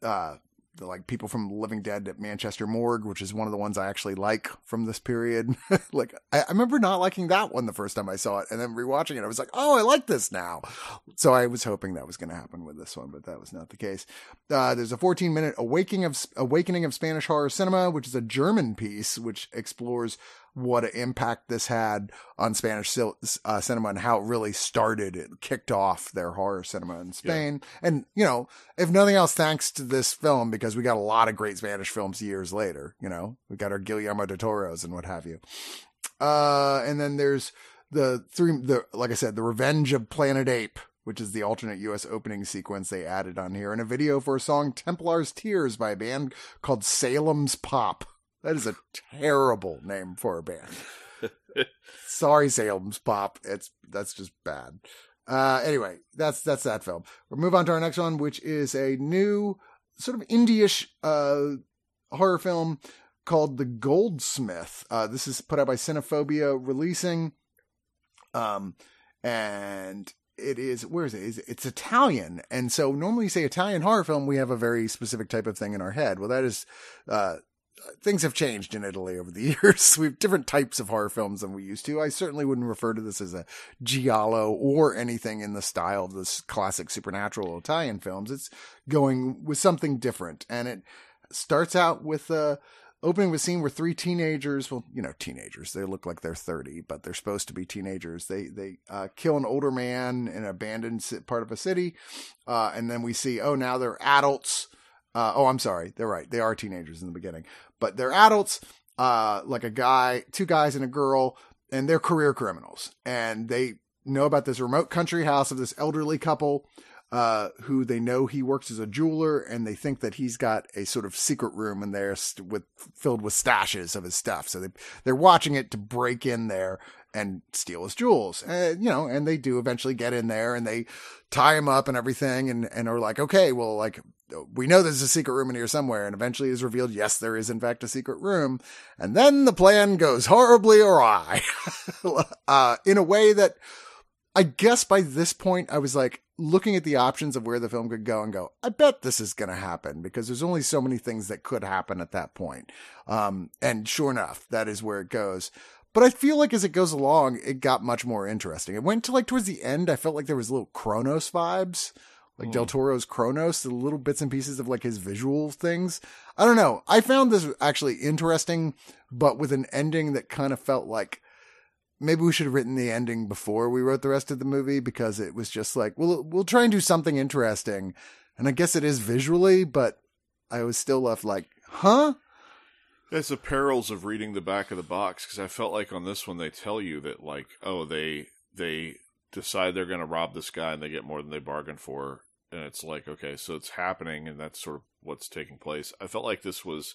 uh, the, like people from Living Dead at Manchester Morgue, which is one of the ones I actually like from this period. like I, I remember not liking that one the first time I saw it, and then rewatching it, I was like, oh, I like this now. So I was hoping that was going to happen with this one, but that was not the case. Uh, there's a 14 minute awakening of awakening of Spanish horror cinema, which is a German piece which explores what an impact this had on Spanish uh, cinema and how it really started. It kicked off their horror cinema in Spain. And, you know, if nothing else, thanks to this film, because we got a lot of great Spanish films years later, you know, we got our Guillermo del Toros and what have you. Uh, and then there's the three, the, like I said, the Revenge of Planet Ape, which is the alternate US opening sequence they added on here, and a video for a song Templar's Tears by a band called Salem's Pot. That is a terrible name for a band. Sorry, Salem's Pot. It's that's just bad. Uh, anyway, that's that's that film. We'll move on to our next one, which is a new sort of indie-ish uh, horror film called The Goldsmith. Uh, this is put out by Cinephobia Releasing, um, and it is where is it? It's, it's Italian, and so normally you say Italian horror film, we have a very specific type of thing in our head. Well, that is. Uh, things have changed in Italy over the years. We have different types of horror films than we used to. I certainly wouldn't refer to this as a giallo or anything in the style of this classic supernatural Italian films. It's going with something different. And it starts out with a opening with a scene where three teenagers, well, you know, teenagers, they look like they're 30, but they're supposed to be teenagers. They, they, uh, kill an older man in an abandoned part of a city. Uh, and then we see, oh, now they're adults Uh, oh, I'm sorry. They're right. They are teenagers in the beginning, but they're adults. Uh, like a guy, two guys and a girl, and they're career criminals, and they know about this remote country house of this elderly couple. Uh, who they know he works as a jeweler, and they think that he's got a sort of secret room in there st- with filled with stashes of his stuff. So they they're watching it to break in there and steal his jewels. And, you know, and they do eventually get in there and they tie him up and everything and, and are like, okay, well, like, we know there's a secret room in here somewhere. And eventually is revealed, yes, there is in fact a secret room. And then the plan goes horribly awry, uh, in a way that I guess by this point I was like looking at the options of where the film could go and go, I bet this is going to happen because there's only so many things that could happen at that point. Um, and sure enough, that is where it goes. But I feel like as it goes along, it got much more interesting. It went to like towards the end, I felt like there was little Cronos vibes, like hmm. Del Toro's Cronos, the little bits and pieces of like his visual things. I don't know. I found this actually interesting, but with an ending that kind of felt like maybe we should have written the ending before we wrote the rest of the movie because it was just like, we'll we'll try and do something interesting. And I guess it is visually, but I was still left like, huh? It's the perils of reading the back of the box because I felt like on this one they tell you that like oh they they decide they're going to rob this guy and they get more than they bargained for and it's like okay so it's happening and that's sort of what's taking place. I felt like this was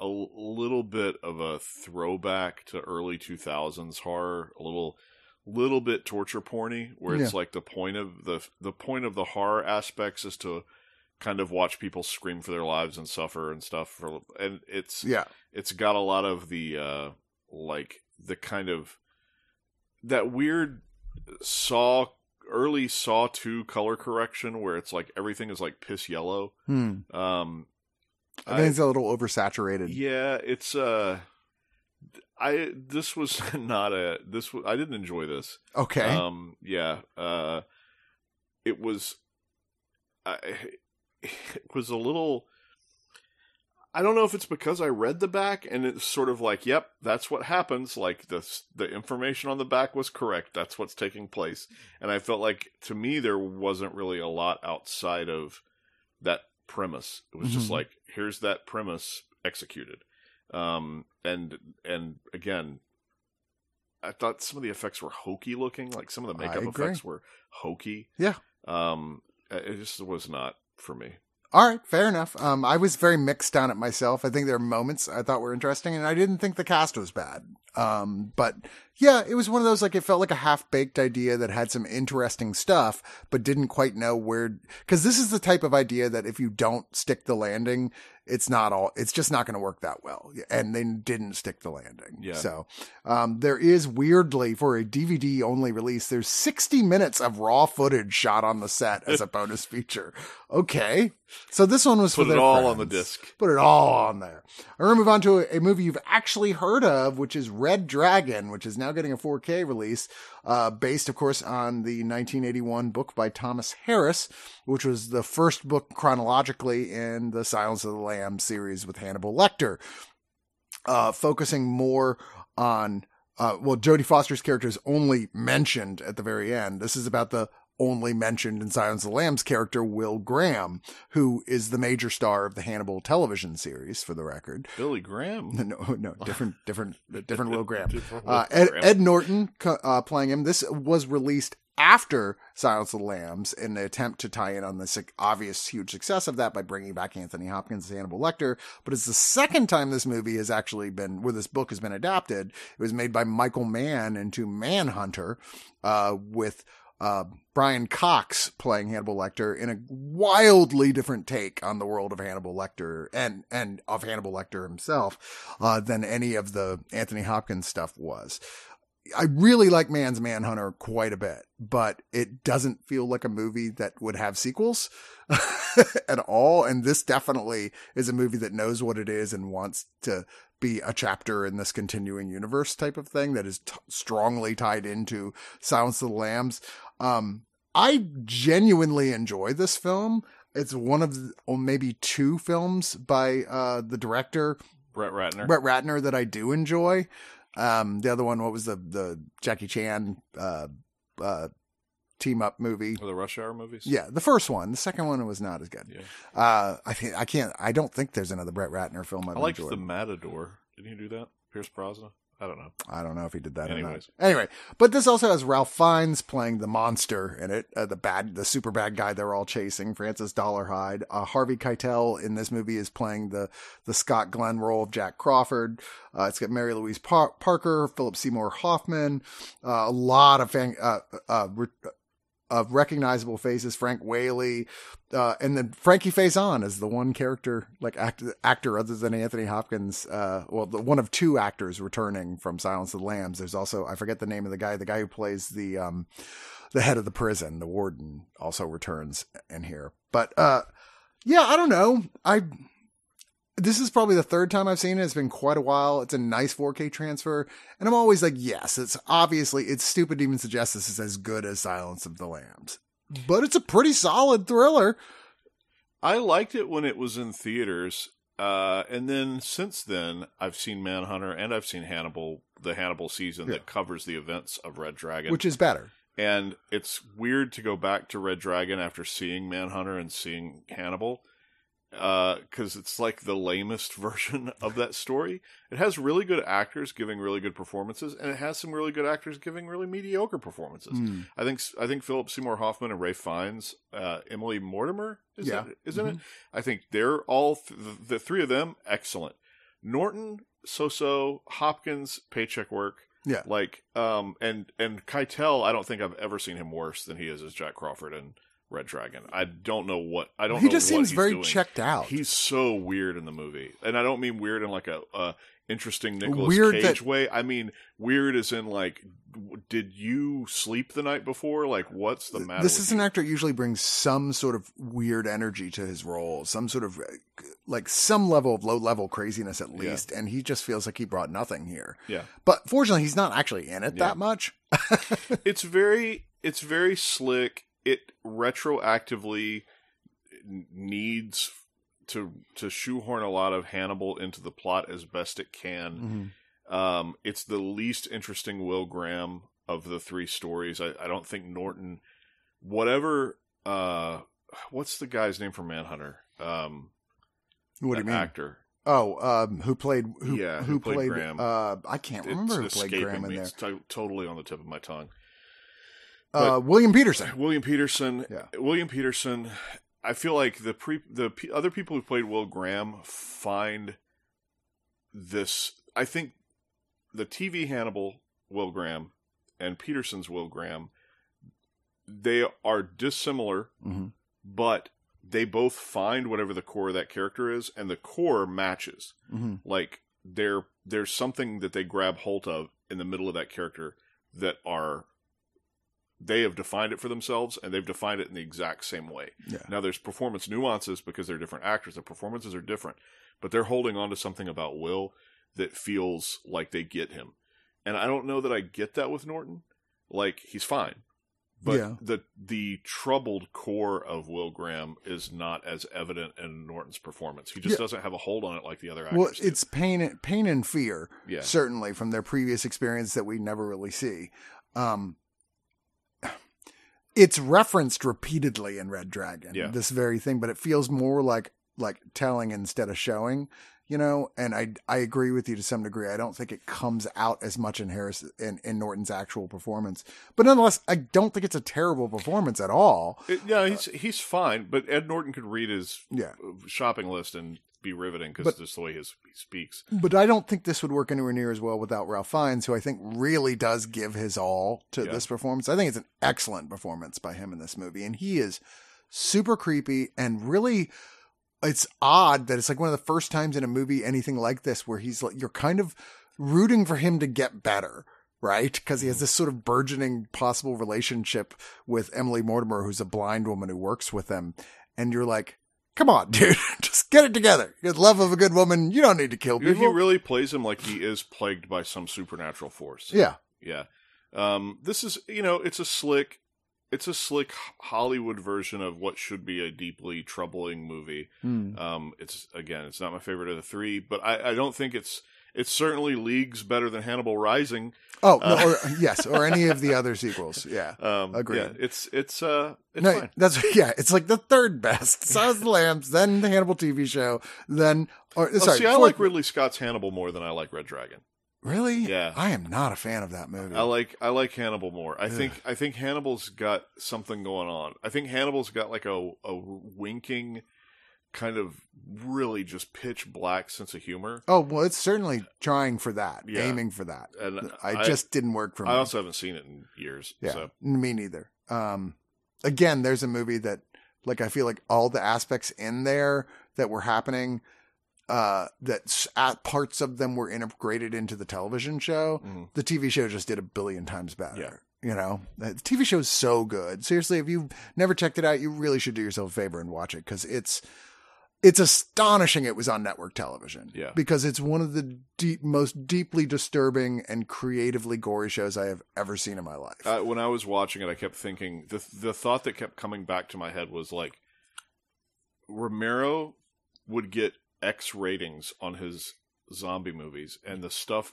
a little bit of a throwback to early 2000s horror, a little little bit torture porny where it's Yeah. like the point of the the point of the horror aspects is to kind of watch people scream for their lives and suffer and stuff for and it's Yeah. it's got a lot of the uh like the kind of that weird saw early saw 2 color correction where it's like everything is like piss yellow Hmm. um I think it's a little oversaturated. yeah it's uh i this was not a this was i didn't enjoy this Okay. um yeah uh it was I, it was a little I don't know if it's because I read the back and it's sort of like, yep, that's what happens. Like the the information on the back was correct. That's what's taking place. And I felt like to me there wasn't really a lot outside of that premise. It was just Mhm. like, here's that premise executed. Um and and again, I thought some of the effects were hokey looking. Like some of the makeup effects were hokey. Yeah. Um, it just was not for me. All right, fair enough. Um, I was very mixed on it myself. I think there are moments I thought were interesting, and I didn't think the cast was bad. Um, but yeah, it was one of those like it felt like a half baked idea that had some interesting stuff, but didn't quite know where. Because this is the type of idea that if you don't stick the landing, it's not all. It's just not going to work that well. And they didn't stick the landing. Yeah. So um, there is weirdly for a DVD only release, there's 60 minutes of raw footage shot on the set as a bonus feature. Okay. So this one was Put for it all on the disc. Put it all on there. We're gonna move on to a, a movie you've actually heard of, which is Red Dragon, which is now getting a 4K release, uh, based, of course, on the 1981 book by Thomas Harris, which was the first book chronologically in the Silence of the Lambs series with Hannibal Lecter, uh, focusing more on. Uh, well, Jodie Foster's character is only mentioned at the very end. This is about the only mentioned in Silence of the Lambs character, Will Graham, who is the major star of the Hannibal television series, for the record. Billy Graham. No, no, different, different, different Will Graham. Different Will Uh, Ed, Graham. Ed Norton uh, playing him. This was released after Silence of the Lambs in the attempt to tie in on the obvious huge success of that by bringing back Anthony Hopkins as Hannibal Lecter. But it's the second time this movie has actually been, where this book has been adapted. It was made by Michael Mann into Manhunter, uh, with, uh, Brian Cox playing Hannibal Lecter in a wildly different take on the world of Hannibal Lecter and, and of Hannibal Lecter himself, uh, than any of the Anthony Hopkins stuff was. I really like Mann's Manhunter quite a bit, but it doesn't feel like a movie that would have sequels at all. And this definitely is a movie that knows what it is and wants to be a chapter in this continuing universe type of thing that is t- strongly tied into Silence of the Lambs. Um, I genuinely enjoy this film. It's one of the, or maybe two films by uh, the director Brett Ratner. Brett Ratner that I do enjoy. Um, the other one, what was the the Jackie Chan uh, uh, team up movie. Or the Rush Hour movies. Yeah, the first one. The second one was not as good. Yeah. Uh, I think I can't. I don't think there's another Brett Ratner film I've I liked enjoyed. the Matador. Didn't he do that? Pierce Brosnan. I don't know. I don't know if he did that or Anyways. not. Anyway, but this also has Ralph Fiennes playing the monster in it, uh, the bad, the super bad guy they're all chasing. Francis Dolarhyde. Uh, Harvey Keitel in this movie is playing the the Scott Glenn role of Jack Crawford. Uh, it's got Mary Louise Par- Parker, Philip Seymour Hoffman, uh, a lot of fan- uh, uh, re- of recognizable faces. Frank Whaley, uh, and then Frankie Faison is the one character, like act- actor other than Anthony Hopkins. Uh, well, the one of two actors returning from Silence of the Lambs. There's also I forget the name of the guy, the guy who plays the um, the head of the prison, the warden, also returns in here. But uh, yeah, I don't know. I this is probably the third time I've seen it. It's been quite a while. It's a nice 4K transfer. And I'm always like, yes, it's obviously, it's stupid to even suggest this is as good as Silence of the Lambs. But it's a pretty solid thriller. I liked it when it was in theaters. Uh, and then since then, I've seen Manhunter and I've seen Hannibal, the Hannibal season Yeah. that covers the events of Red Dragon. Which is better. and it's weird to go back to Red Dragon after seeing Manhunter and seeing Hannibal, because it's like the lamest version of that story. It has really good actors giving really good performances, and it has some really good actors giving really mediocre performances. Mm. I think I think Philip Seymour Hoffman and Ralph Fiennes, uh, Emily Mortimer, is Yeah. it, isn't Mm-hmm. it? I think they're all th- the, three of them excellent. Norton, so-so, Hopkins, paycheck work. Yeah. Like, um, and and Keitel, I don't think I've ever seen him worse than he is as Jack Crawford in Red Dragon. I don't know what I don't. Know He just seems very doing. checked out. He's so weird in the movie, and I don't mean weird in like a, a interesting Nicolas Weird Cage that- way. I mean weird as in like, did you sleep the night before? Like, what's the matter? this is an actor usually brings some sort of weird energy to his role, some sort of uh, like some level of low level craziness at Yeah. least, and he just feels like he brought nothing here. Yeah, But fortunately, he's not actually in it Yeah. that much. it's very it's very slick. It retroactively needs to to shoehorn a lot of Hannibal into the plot as best it can. Mhm. Um, it's the least interesting Will Graham of the three stories. I, I don't think Norton, whatever. Uh, what's the guy's name from Manhunter? Um, What do you mean? Actor. Oh, um, who played who? Yeah, who, who played played? Graham. Uh, I can't remember who played Graham in me. there. It's to- totally on the tip of my tongue. Uh, William Petersen. William Petersen. Yeah. William Petersen. I feel like the pre the p- other people who played Will Graham find this. I think the TV Hannibal Will Graham and Petersen's Will Graham. They are dissimilar, Mhm. but they both find whatever the core of that character is, and the core matches. Mhm. Like there, there's something that they grab hold of in the middle of that character that are they have defined it for themselves and they've defined it in the exact same way. Yeah. Now there's performance nuances because they're different actors. Their performances are different, but they're holding on to something about Will that feels like they get him. And I don't know that I get that with Norton. Like he's fine. But Yeah. the the troubled core of Will Graham is not as evident in Norton's performance. He just Yeah. doesn't have a hold on it like the other actors. Well, do. it's pain, pain and fear, yeah, certainly from their previous experience that we never really see. Um, it's referenced repeatedly in Red Dragon, Yeah. this very thing, but it feels more like like telling instead of showing, you know. And I I agree with you to some degree. I don't think it comes out as much in Harris in, in Norton's actual performance, but nonetheless, I don't think it's a terrible performance at all. It- yeah, he's he's fine. But Ed Norton could read his Yeah. shopping list and be riveting because just the way his, he speaks. But I don't think this would work anywhere near as well without Ralph Fiennes, who I think really does give his all to Yeah. this performance. I think it's an excellent performance by him in this movie, and he is super creepy and really. It's odd that it's like one of the first times in a movie anything like this where he's like you're kind of rooting for him to get better, right? Because he has mm-hmm. this sort of burgeoning possible relationship with Emily Mortimer, who's a blind woman who works with him, and you're like, "Come on, dude, just get it together. You love of a good woman. You don't need to kill people. He really plays him like he is plagued by some supernatural force. yeah. Yeah. Um, this is, you know, it's a slick, it's a slick Hollywood version of what should be a deeply troubling movie. Hmm. Um, it's again, it's not my favorite of the three, but I, I don't think it's, it's certainly leagues better than Hannibal Rising. Oh, no, or, yes, or any of the other sequels. Yeah. Um, Agreed. Yeah, it's it's uh it's no, fine. that's yeah. It's like the third best. Silence of the Lambs, then the Hannibal TV show, then or Oh, sorry. see, I fourth- like Ridley Scott's Hannibal more than I like Red Dragon. really. Yeah. I am not a fan of that movie. I like I like Hannibal more. I think I think Hannibal's got something going on. I think Hannibal's got like a a winking kind of really just pitch black sense of humor. oh well, it's certainly trying for that, Yeah. aiming for that. And I, just didn't work for me. I also haven't seen it in years. Yeah, So me neither. Um, again, there's a movie that, like, I feel like all the aspects in there that were happening, uh, that at parts of them were integrated into the television show. mhm. The TV show just did a billion times better. Yeah. You know, the TV show is so good. Seriously, if you've never checked it out, you really should do yourself a favor and watch it because it's it's astonishing it was on network television. Yeah. Because it's one of the deep, most deeply disturbing and creatively gory shows I have ever seen in my life. uh, when I was watching it, I kept thinking the the thought that kept coming back to my head was like Romero would get X ratings on his zombie movies, and the stuff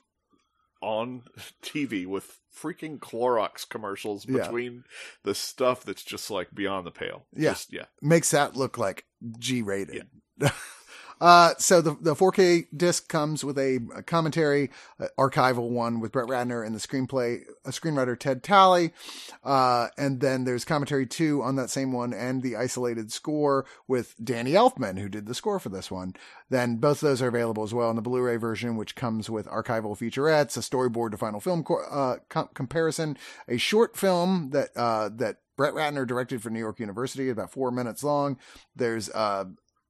on TV with freaking Clorox commercials Yeah. between the stuff that's just like beyond the pale. Yeah. Just- yeah. makes that look like G rated. uh, so the the 4K disc comes with a, a commentary, uh, archival one with Brett Ratner and the screenplay, a screenwriter Ted Tally, uh, and then there's commentary two on that same one and the isolated score with Danny Elfman who did the score for this one. Then both of those are available as well in the Blu-ray version, which comes with archival featurettes, a storyboard to final film co- uh, com- comparison, a short film that uh, that Brett Ratner directed for New York University, about four minutes long. There's uh,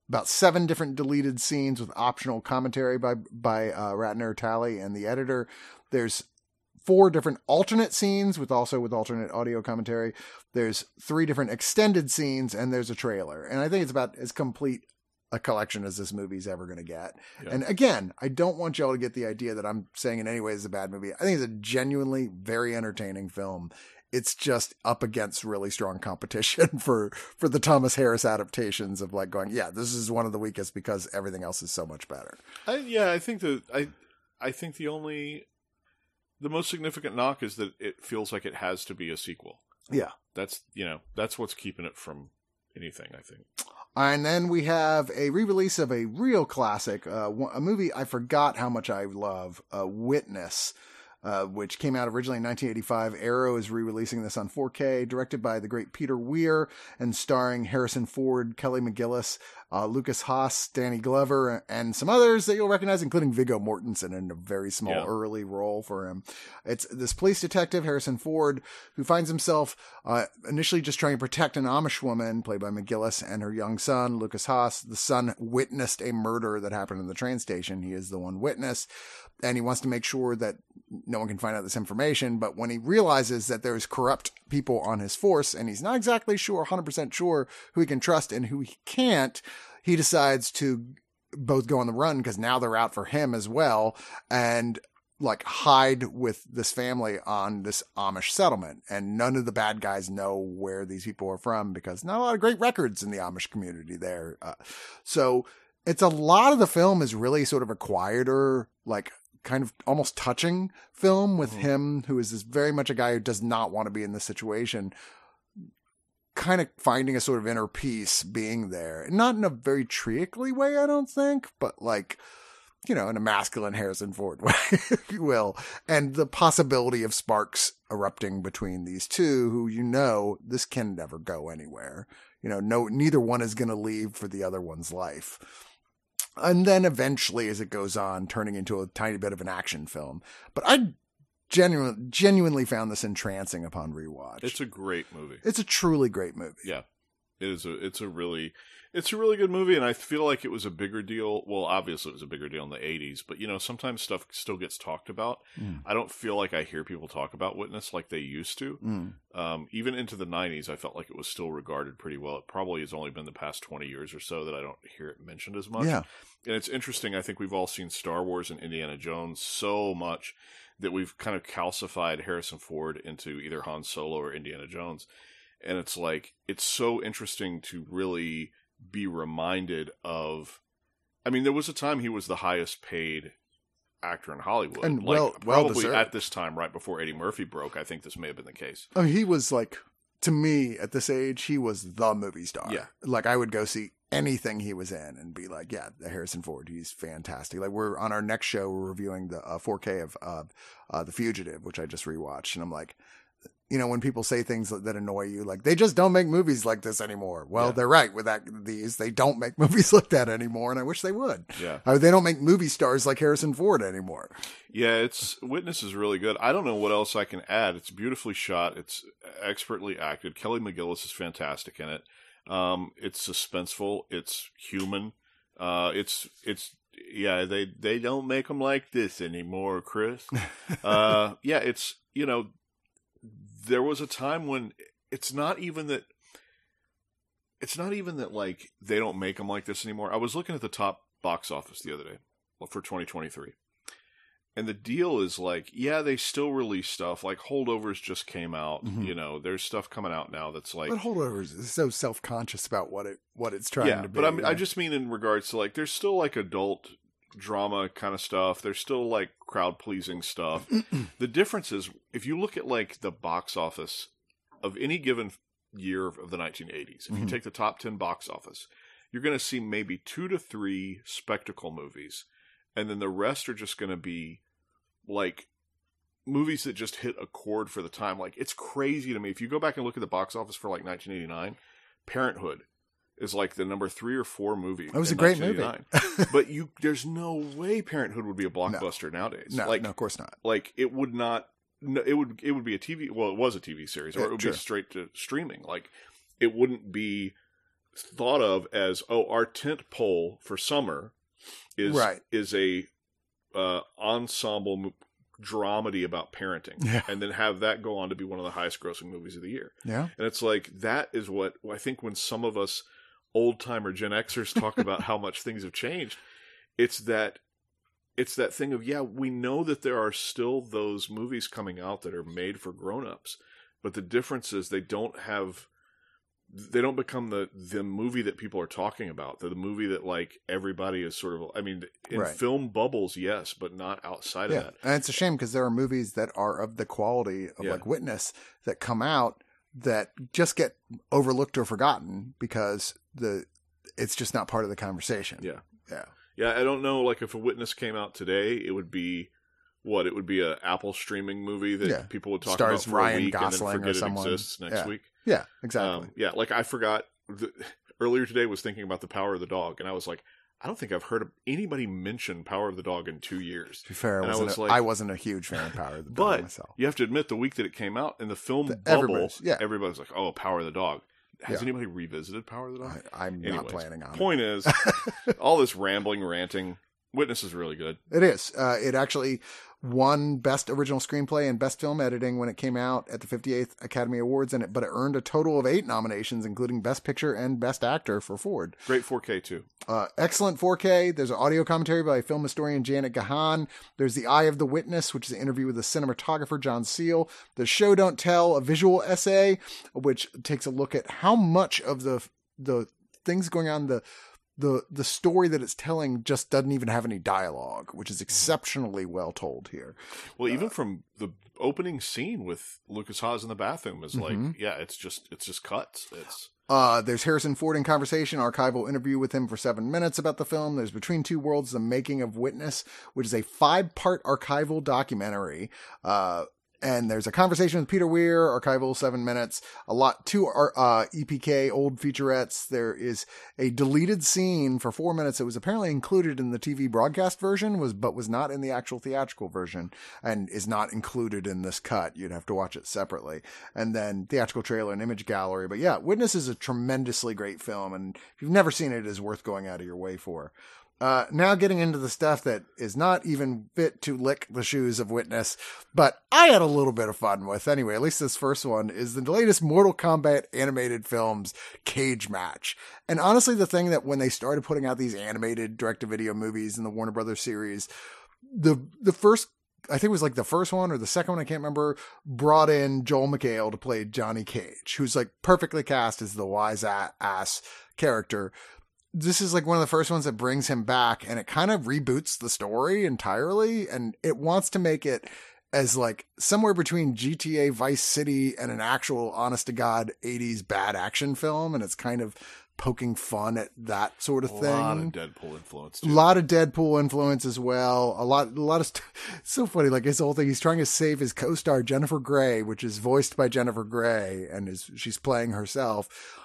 about seven different deleted scenes with optional commentary by by uh, Ratner, Tally, and the editor. There's four different alternate scenes with also with alternate audio commentary. There's three different extended scenes, and there's a trailer. And I think it's about as complete a collection as this movie's ever going to get. Yeah. And again, I don't want y'all to get the idea that I'm saying in any way it's a bad movie. I think it's a genuinely very entertaining film. It's just up against really strong competition for for the Thomas Harris adaptations of like going, yeah, this is one of the weakest because everything else is so much better. I, yeah, I think the I I think the only the most significant knock is that it feels like it has to be a sequel. Yeah. That's you know that's what's keeping it from anything. I think. And then we have a re-release of a real classic, uh, a movie I forgot how much I love, uh, Witness, uh, which came out originally in 1985. Arrow is re-releasing this on 4K, directed by the great Peter Weir and starring Harrison Ford, Kelly McGillis, uh, Lukas Haas, Danny Glover, and some others that you'll recognize, including Viggo Mortensen in a very small Yeah. early role for him. It's this police detective, Harrison Ford, who finds himself uh, initially just trying to protect an Amish woman, played by McGillis, and her young son, Lukas Haas. The son witnessed a murder that happened in the train station. He is the one witness, and he wants to make sure that no one can find out this information. But when he realizes that there's corrupt people on his force, and he's not exactly sure, 100% sure who he can trust and who he can't, he decides to both go on the run because now they're out for him as well. And like hide with this family on this Amish settlement. And none of the bad guys know where these people are from because not a lot of great records in the Amish community there. Uh, so it's a lot of the film is really sort of a quieter, like kind of almost touching film with Mhm. him, who is this very much a guy who does not want to be in this situation. Kind of finding a sort of inner peace being there. Not in a very triacly way, I don't think, but like, you know, in a masculine Harrison Ford way, if you will. And the possibility of sparks erupting between these two, who you know this can never go anywhere. You know, no, neither one is going to leave for the other one's life. And then eventually, as it goes on, turning into a tiny bit of an action film. But I genuinely, genuinely found this entrancing upon rewatch. It's a great movie. it's a truly great movie. Yeah, it is a it's a really it's a really good movie, and I feel like it was a bigger deal. Well, obviously it was a bigger deal in the '80s, but you know sometimes stuff still gets talked about. Mm. I don't feel like I hear people talk about Witness like they used to. Mm. Um, even into the '90s, I felt like it was still regarded pretty well. It probably has only been the past 20 years or so that I don't hear it mentioned as much. Yeah. And it's interesting. I think we've all seen Star Wars and Indiana Jones so much that we've kind of calcified Harrison Ford into either Han Solo or Indiana Jones. And it's like, it's so interesting to really be reminded of. I mean, there was a time he was the highest paid actor in Hollywood. And like, well- well probably deserved. at this time, right before Eddie Murphy broke, I think this may have been the case. I mean, he was like to me at this age, he was the movie star. Yeah. Like I would go see anything he was in and be like, yeah, the Harrison Ford, he's fantastic. Like we're on our next show, we're reviewing the uh, 4K of uh, uh, The Fugitive, which I just rewatched, and I'm like. You know, when people say things that annoy you, like they just don't make movies like this anymore. Well, Yeah. they're right with that. These they don't make movies like that anymore, and I wish they would. Yeah. Uh, they don't make movie stars like Harrison Ford anymore. Yeah, it's Witness is really good. I don't know what else I can add. It's beautifully shot. It's expertly acted. Kelly McGillis is fantastic in it. Um, it's suspenseful. It's human. Uh, it's it's yeah. They they don't make them like this anymore, Chris. uh, yeah, it's you know, there was a time when it's not even that. It's not even that like they don't make them like this anymore. I was looking at the top box office the other day for 2023. And the deal is like, yeah, they still release stuff. Like Holdovers just came out. Mhm. You know, there's stuff coming out now that's like, but Holdovers is so self conscious about what it what it's trying yeah. to be. But I, mean, I just mean in regards to like, there's still like adult drama kind of stuff. There's still like crowd pleasing stuff. the difference is if you look at like the box office of any given year of the 1980s, if you Mhm. take the top 10 box office, you're going to see maybe two to three spectacle movies, and then the rest are just going to be like movies that just hit a chord for the time. Like it's crazy to me. If you go back and look at the box office for like 1989, Parenthood is like the number three or four movie. It was a great movie. but you, there's no way Parenthood would be a blockbuster nowadays. no, like no, of course not. like it would not no, it would it would be a TV well it was a TV series or Yeah, it would true. be straight to streaming like it wouldn't be thought of as oh our tent pole for summer is Right. is a uh, ensemble mo- dramedy about parenting Yeah. and then have that go on to be one of the highest grossing movies of the year Yeah, and it's like that is what I think when some of us old timer Gen Xers talk about how much things have changed, it's that it's that thing of yeah, we know that there are still those movies coming out that are made for grown-ups, but the difference is they don't have they don't become the the movie that people are talking about. They're the movie that like everybody is sort of I mean in Right. film bubbles, yes, but not outside of that. and it's a shame because there are movies that are of the quality of Yeah. like Witness that come out that just get overlooked or forgotten because the it's just not part of the conversation. Yeah. yeah, Yeah, I don't know. Like if a witness came out today, it would be what? It would be a Apple streaming movie that Yeah. people would talk Stars about for Ryan a week Gosling and then forget it someone. exists next Yeah. week. yeah, exactly. Um, yeah, like I forgot the, earlier today was thinking about the Power of the Dog, and I was like, I don't think I've heard anybody mention Power of the Dog in two years. to be fair, I wasn't, was a, like- I wasn't a huge fan of Power of the Dog But myself. you have to admit, the week that it came out in the film The- bubble, everybody's- yeah. everybody's like, "Oh, Power of the Dog." Has Yeah. anybody revisited Power of the Dog? I, I'm Anyways, not planning on it. Point is, all this rambling, ranting. Witness is really good. It is. Uh, it actually won Best Original Screenplay and Best Film Editing when it came out at the 58th Academy Awards, and it, but it earned a total of eight nominations, including Best Picture and Best Actor for Ford. Great 4K too. Uh, excellent 4K. There's an audio commentary by film historian Janet Gahan. There's The Eye of the Witness, which is an interview with the cinematographer John Seale. The Show Don't Tell, a visual essay, which takes a look at how much of the the things going on the the the story that it's telling just doesn't even have any dialogue, which is exceptionally well told here. Well, Uh, even from the opening scene with Lukas Haas in the bathroom is like, Mhm. yeah, it's just it's just cuts. It's Uh, there's Harrison Ford in conversation, archival interview with him for seven minutes about the film. There's Between Two Worlds, The Making of Witness, which is a five part archival documentary. Uh, and there's a conversation with Peter Weir, archival seven minutes, a lot, two uh, EPK old featurettes. There is a deleted scene for four minutes that was apparently included in the TV broadcast version, was but was not in the actual theatrical version, and is not included in this cut. You'd have to watch it separately, and then theatrical trailer and image gallery. But yeah, Witness is a tremendously great film, and if you've never seen it, it is worth going out of your way for. Uh, now getting into the stuff that is not even fit to lick the shoes of Witness, but I had a little bit of fun with anyway. At least this first one is the latest Mortal Kombat animated films cage match. And honestly, the thing that when they started putting out these animated direct to video movies in the Warner Brothers series, the the first I think it was like the first one or the second one, I can't remember, brought in Joel McHale to play Johnny Cage, who's like perfectly cast as the wise ass character. This is like one of the first ones that brings him back and it kind of reboots the story entirely and it wants to make it as like somewhere between GTA Vice City and an actual honest to god 80s bad action film and it's kind of poking fun at that sort of a thing. A lot of Deadpool influence. A lot of Deadpool influence as well. A lot, a lot of st- so funny. Like his whole thing, he's trying to save his co-star Jennifer Grey, which is voiced by Jennifer Grey, and is she's playing herself.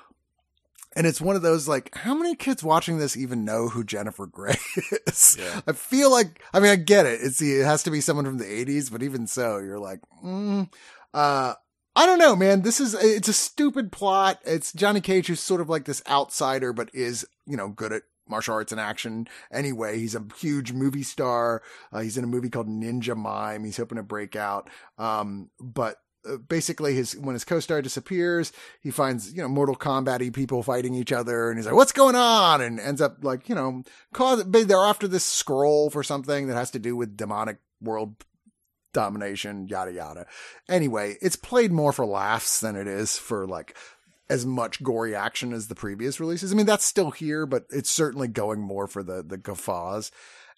And it's one of those like, how many kids watching this even know who Jennifer Grey is? Yeah. I feel like, I mean, I get it. It's the, it has to be someone from the '80s, but even so, you're like, mm, uh, I don't know, man. This is it's a stupid plot. It's Johnny Cage who's sort of like this outsider, but is you know good at martial arts and action. Anyway, he's a huge movie star. Uh, he's in a movie called Ninja Mime. He's hoping to break out. Um, but Uh, basically, his when his co-star disappears, he finds you know Mortal Kombat people fighting each other, and he's like, "What's going on?" And ends up like you know, cause they're after this scroll for something that has to do with demonic world domination, yada yada. Anyway, it's played more for laughs than it is for like as much gory action as the previous releases. I mean, that's still here, but it's certainly going more for the the guffaws.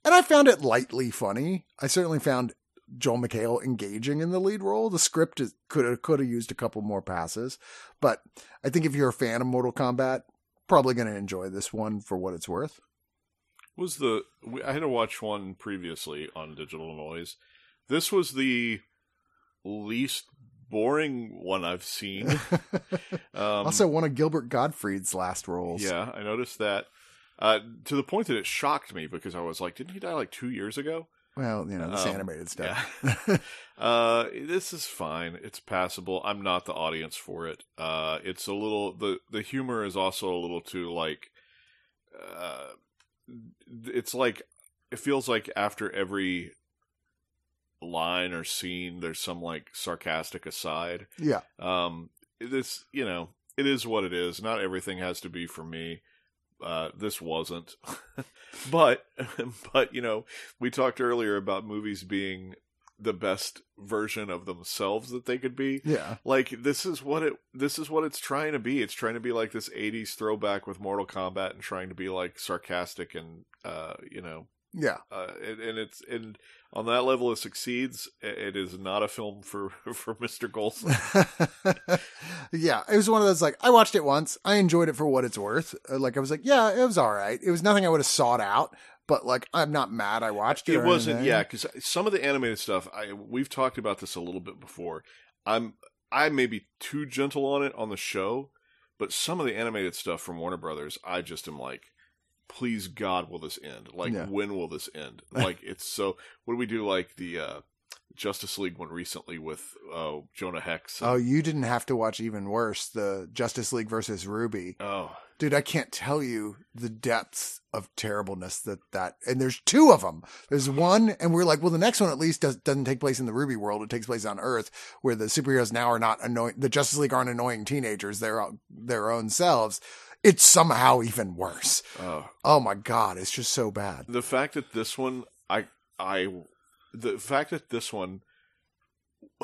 And I found it lightly funny. I certainly found Joel McHale engaging in the lead role. The script is, could have could have used a couple more passes, but I think if you're a fan of Mortal Kombat, probably going to enjoy this one for what it's worth. was the I had to watch one previously on Digital Noise. This was the least boring one I've seen. Um, also, one of Gilbert Gottfried's last roles. yeah, I noticed that. Uh, to the point that it shocked me because I was like, "Didn't he die like two years ago?" Well, you know, this Um, animated stuff. Yeah. uh, this is fine. It's passable. I'm not the audience for it. Uh, it's a little the the humor is also a little too like. Uh, it's like it feels like after every line or scene, there's some like sarcastic aside. yeah. Um, this, you know, it is what it is. Not everything has to be for me. Uh, this wasn't, but, but you know, we talked earlier about movies being the best version of themselves that they could be. Yeah. Like this is what it, this is what it's trying to be. It's trying to be like this '80s throwback with Mortal Kombat and trying to be like sarcastic and, uh, you know, Yeah. uh, and, and it's and on that level it succeeds. It is not a film for for Mr. Gholson. yeah, it was one of those like I watched it once. I enjoyed it for what it's worth. Uh, Like I was like, yeah, it was all right. It was nothing I would have sought out, but like I'm not mad I watched it. It wasn't, anything. yeah, because some of the animated stuff, I we've talked about this a little bit before. I'm I may be too gentle on it on the show, but some of the animated stuff from Warner Brothers, I just am like, please God, will this end? Like, Yeah. when will this end? like, it's so. What do we do? Like the uh, Justice League one recently with uh, Jonah Hex. Oh, you didn't have to watch even worse. The Justice League versus RWBY. oh, Dude, I can't tell you the depths of terribleness that that, and there's two of them. There's one, and we're like, well, the next one at least does, doesn't take place in the RWBY world. It takes place on Earth, where the superheroes now are not annoying. The Justice League aren't annoying teenagers; they're their own selves. It's somehow even worse. oh. Oh my god, it's just so bad. the fact that this one i i the fact that this one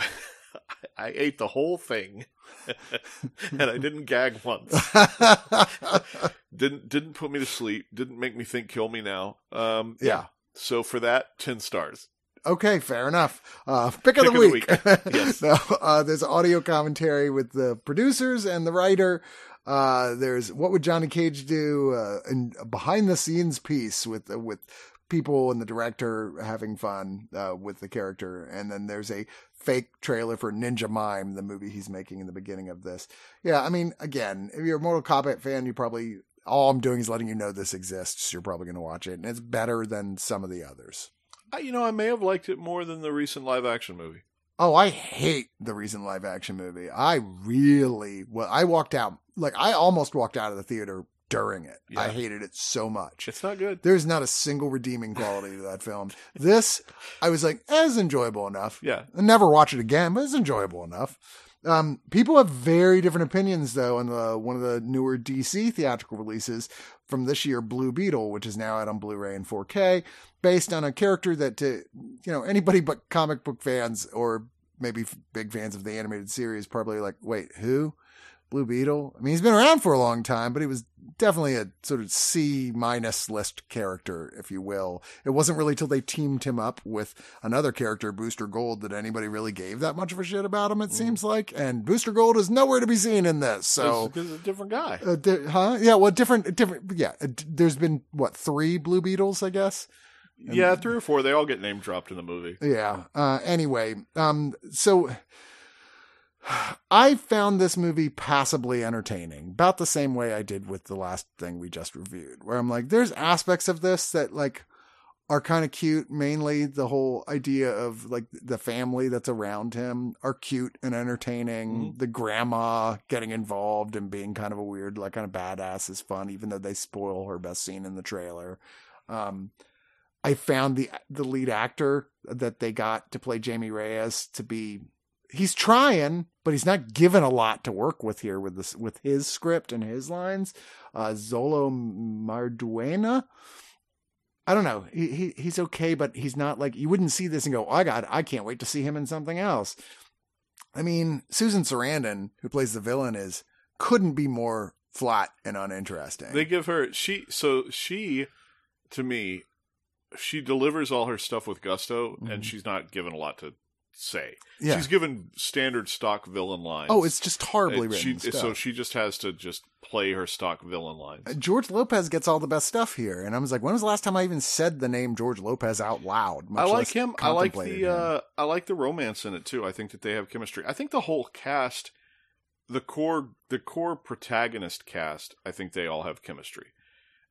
i ate the whole thing and i didn't gag once didn't didn't put me to sleep didn't make me think kill me now um yeah. so for that 10 stars Okay, fair enough. Uh, pick, of the of the week. week. Yes. no, uh, there's audio commentary with the producers and the writer. Uh, there's what would Johnny Cage do? Uh, and a behind the scenes piece with uh, with people and the director having fun uh, with the character, and then there's a fake trailer for Ninja Mime, the movie he's making in the beginning of this. Yeah, I mean, again, if you're a Mortal Kombat fan, you probably all I'm doing is letting you know this exists. You're probably going to watch it, and it's better than some of the others. I, you know i may have liked it more than the recent live action movie Oh, I hate the recent live action movie. I really well, I walked out like I almost walked out of the theater during it. I hated it so much. it's not good There's not a single redeeming quality to that film. This, I was like, eh, it's enjoyable enough. yeah I'll never watch it again, but it's enjoyable enough. Um, people have very different opinions though on the one of the newer DC theatrical releases from this year, Blue Beetle, which is now out on Blu-ray and 4K, based on a character that to you know anybody but comic book fans or maybe big fans of the animated series probably like, wait, who? Blue Beetle. I mean, he's been around for a long time, but he was definitely a sort of C minus list character, if you will. It wasn't really till they teamed him up with another character, Booster Gold, that anybody really gave that much of a shit about him. It seems like, and Booster Gold is nowhere to be seen in this. So because it's a different guy. uh, di- huh? Yeah. Well, different, different. Yeah. There's been what three Blue Beetles, I guess. Yeah, three or four. They all get name dropped in the movie. Yeah. Uh, anyway, um, so I found this movie passably entertaining, about the same way I did with the last thing we just reviewed, where I'm like, there's aspects of this that like are kind of cute. Mainly the whole idea of like the family that's around him are cute and entertaining. Mhm. The grandma getting involved and being kind of a weird, like kind of badass is fun, even though they spoil her best scene in the trailer. Um, I found the the lead actor that they got to play Jamie Reyes to be he's trying, but he's not given a lot to work with here with this with his script and his lines. Uh, Xolo Maridueña. I don't know. He, he he's okay, but he's not like you wouldn't see this and go, "Oh, I got, I can't wait to see him in something else." I mean, Susan Sarandon, who plays the villain, is couldn't be more flat and uninteresting. They give her she so she to me she delivers all her stuff with gusto Mhm. and she's not given a lot to say. yeah. She's given standard stock villain lines. oh, it's just horribly written she, stuff. so she just has to just play her stock villain lines. Uh, George Lopez gets all the best stuff here, and I was like, when was the last time I even said the name George Lopez out loud? much I like him. I like the uh, I like the romance in it too. I think that they have chemistry. I think the whole cast, the core the core protagonist cast, I think they all have chemistry.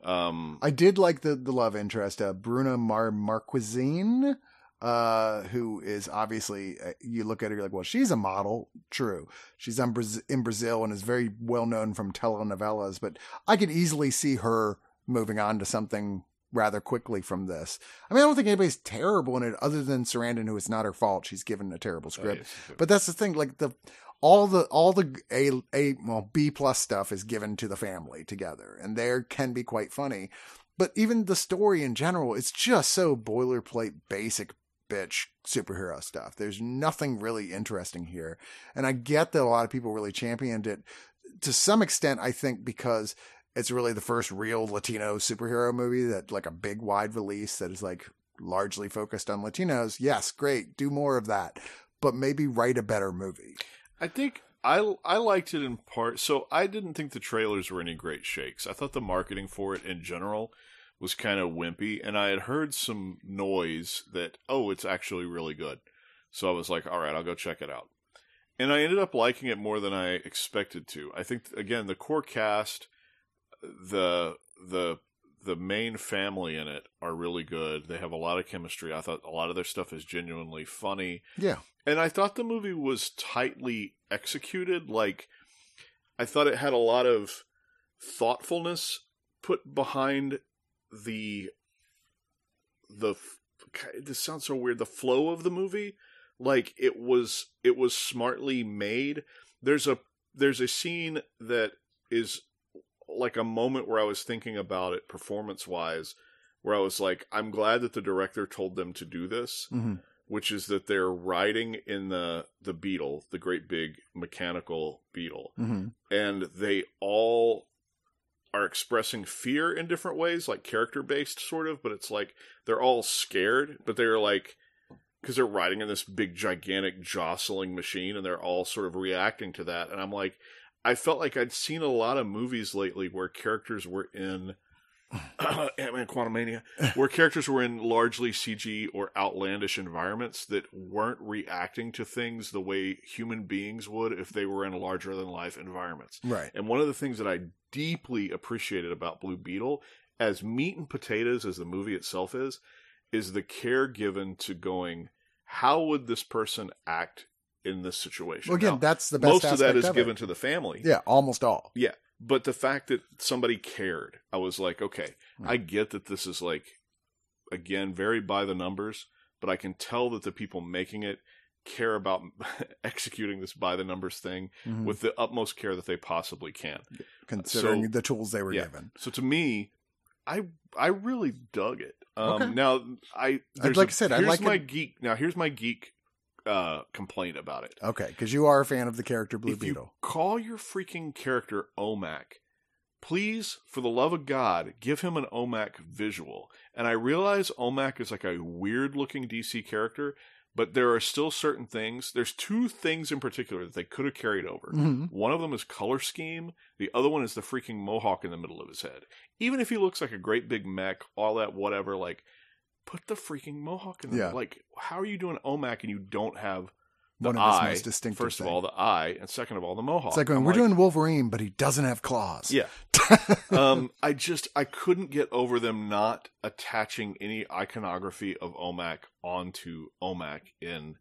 Um, I did like the the love interest, uh, Bruna Mar Marquezine, uh, who is obviously uh, you look at her you're like, well, she's a model, true. She's in, Braz- in Brazil and is very well known from telenovelas, but I could easily see her moving on to something rather quickly from this. I mean, I don't think anybody's terrible in it, other than Sarandon, who it's not her fault. She's given a terrible script. oh, yes. But that's the thing, like the all the all the a a well B plus stuff is given to the family together, and there can be quite funny. But even the story in general, it's just so boilerplate, basic bitch superhero stuff. There's nothing really interesting here, and I get that a lot of people really championed it to some extent. I think because it's really the first real Latino superhero movie that like a big wide release that is like largely focused on Latinos. Yes, great, do more of that but maybe write a better movie. I think I I liked it in part. So I didn't think the trailers were any great shakes. I thought the marketing for it in general was kind of wimpy, and I had heard some noise that oh, it's actually really good. So I was like, all right, I'll go check it out. And I ended up liking it more than I expected to. I think again the core cast, the the the main family in it are really good. They have a lot of chemistry. I thought a lot of their stuff is genuinely funny. Yeah. And I thought the movie was tightly executed. Like, I thought it had a lot of thoughtfulness put behind the the. This sounds so weird. The flow of the movie, like it was, it was smartly made. There's a there's a scene that is like a moment where I was thinking about it performance wise, where I was like, I'm glad that the director told them to do this Mm-hmm. which is that they're riding in the the beetle, the great big mechanical beetle, Mm-hmm. and they all are expressing fear in different ways, like character based sort of, but it's like they're all scared, but they're like because they're riding in this big gigantic jostling machine and they're all sort of reacting to that and I'm like I felt like I'd seen a lot of movies lately where characters were in Ant-Man Quantumania where characters were in largely CG or outlandish environments that weren't reacting to things the way human beings would if they were in larger than life environments. Right. And one of the things that I deeply appreciated about Blue Beetle, as meat and potatoes as the movie itself is, is the care given to going, how would this person act in this situation? Well, again, Now, that's the best. most of that is aspect is it. given to the family. Yeah, almost all. Yeah. But the fact that somebody cared, I was like, okay, Right. I get that this is like, again, very by the numbers, but I can tell that the people making it care about executing this by the numbers thing Mhm. with the utmost care that they possibly can. considering so- the tools they were yeah. given. So to me, I I really dug it. Um, Okay. Now I like I said, I like my it- geek. Now here's my geek uh, complaint about it. Okay, because you are a fan of the character Blue if Beetle. you call your freaking character Omac, please, for the love of God, give him an Omac visual. And I realize Omac is like a weird looking DC character, but there are still certain things. There's two things in particular that they could have carried over. Mhm. One of them is color scheme. The other one is the freaking mohawk in the middle of his head. Even if he looks like a great big mech, all that whatever, like put the freaking mohawk in there. Yeah. like. How are you doing Omac and you don't have the One of his eye? most distinctive First of all, the eye, and second of all, the mohawk. It's like when I'm we're doing Wolverine, but he doesn't have claws. yeah. um, I just I couldn't get over them not attaching any iconography of Omac onto Omac in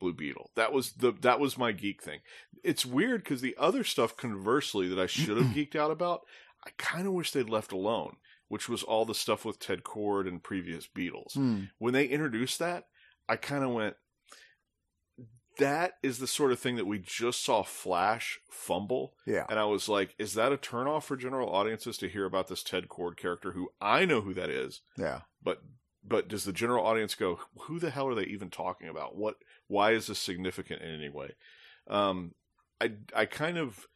Blue Beetle. That was the that was my geek thing. It's weird because the other stuff, conversely, that I should have geeked out about, I kind of wish they'd left alone. Which was all the stuff with Ted Kord and previous Beetles. Hmm. When they introduced that, I kind of went. That is the sort of thing that we just saw Flash fumble Yeah. and I was like, is that a turnoff for general audiences to hear about this Ted Kord character who I know who that is, Yeah. but but does the general audience go, who the hell are they even talking about? What why is this significant in any way? Um I I kind of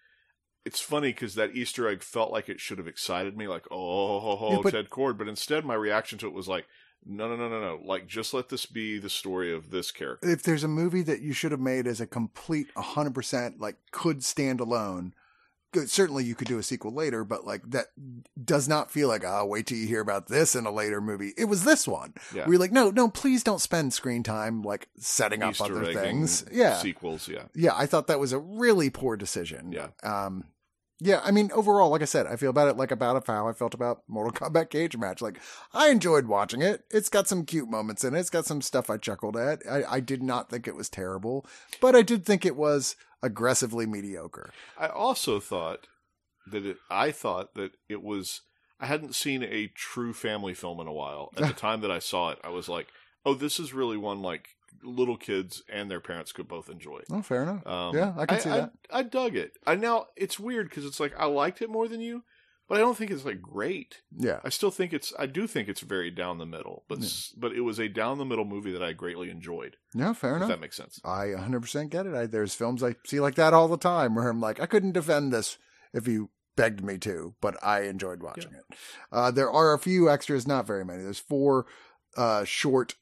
it's funny because that Easter egg felt like it should have excited me, like, oh, ho, ho, Yeah, but- Ted Kord. But instead, my reaction to it was like, no, no, no, no, no. Like, just let this be the story of this character. If there's a movie that you should have made as a complete 100% like could stand alone, certainly you could do a sequel later, but like that does not feel like, oh, wait till you hear about this in a later movie. It was this one. Yeah. We're like, no, no, please don't spend screen time like setting up other things. Yeah. Sequels, yeah. yeah, I thought that was a really poor decision. Yeah. Um, yeah, I mean, overall, like I said, I feel about it like about how I felt about Mortal Kombat Cage Match. Like, I enjoyed watching it. It's got some cute moments in it. It's got some stuff I chuckled at. I, I did not think it was terrible, but I did think it was aggressively mediocre. I also thought that it, I thought that it was. I hadn't seen a true family film in a while. At the time that I saw it, I was like, "Oh, this is really one like little kids and their parents could both enjoy." Oh, fair enough. Um, Yeah, I can see that. I, I dug it. I now it's weird because it's like I liked it more than you, but I don't think it's like great. Yeah. I still think it's. I do think it's very down the middle, but s but it was a down the middle movie that I greatly enjoyed. Yeah, fair If enough. that makes sense. I 100% get it. I, there's films I see like that all the time where I'm like, I couldn't defend this if you begged me to, but I enjoyed watching it. Uh, there are a few extras, not very many. There's four uh, short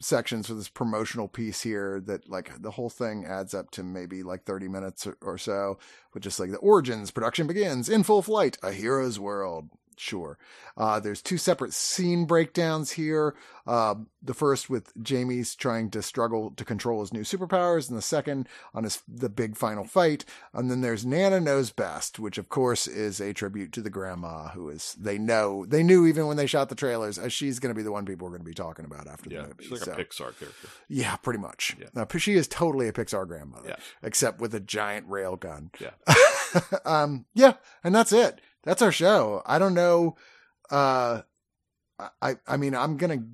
sections for this promotional piece here that like the whole thing adds up to maybe like 30 minutes or, or so, with just like the origins, production begins in full flight, a hero's world. Sure. Uh, there's two separate scene breakdowns here. Uh, the first with Jamie's trying to struggle to control his new superpowers, and the second on his the big final fight. And then there's Nana knows best, which of course is a tribute to the grandma who is they know they knew even when they shot the trailers uh, she's going to be the one people are going to be talking about after Yeah, the movie. she's like So- a Pixar character. yeah, pretty much. Yeah. Now, she is totally a Pixar grandmother, Yeah. except with a giant rail gun. Yeah. um, yeah, and that's it. That's our show. I don't know. Uh, I, I mean, I'm gonna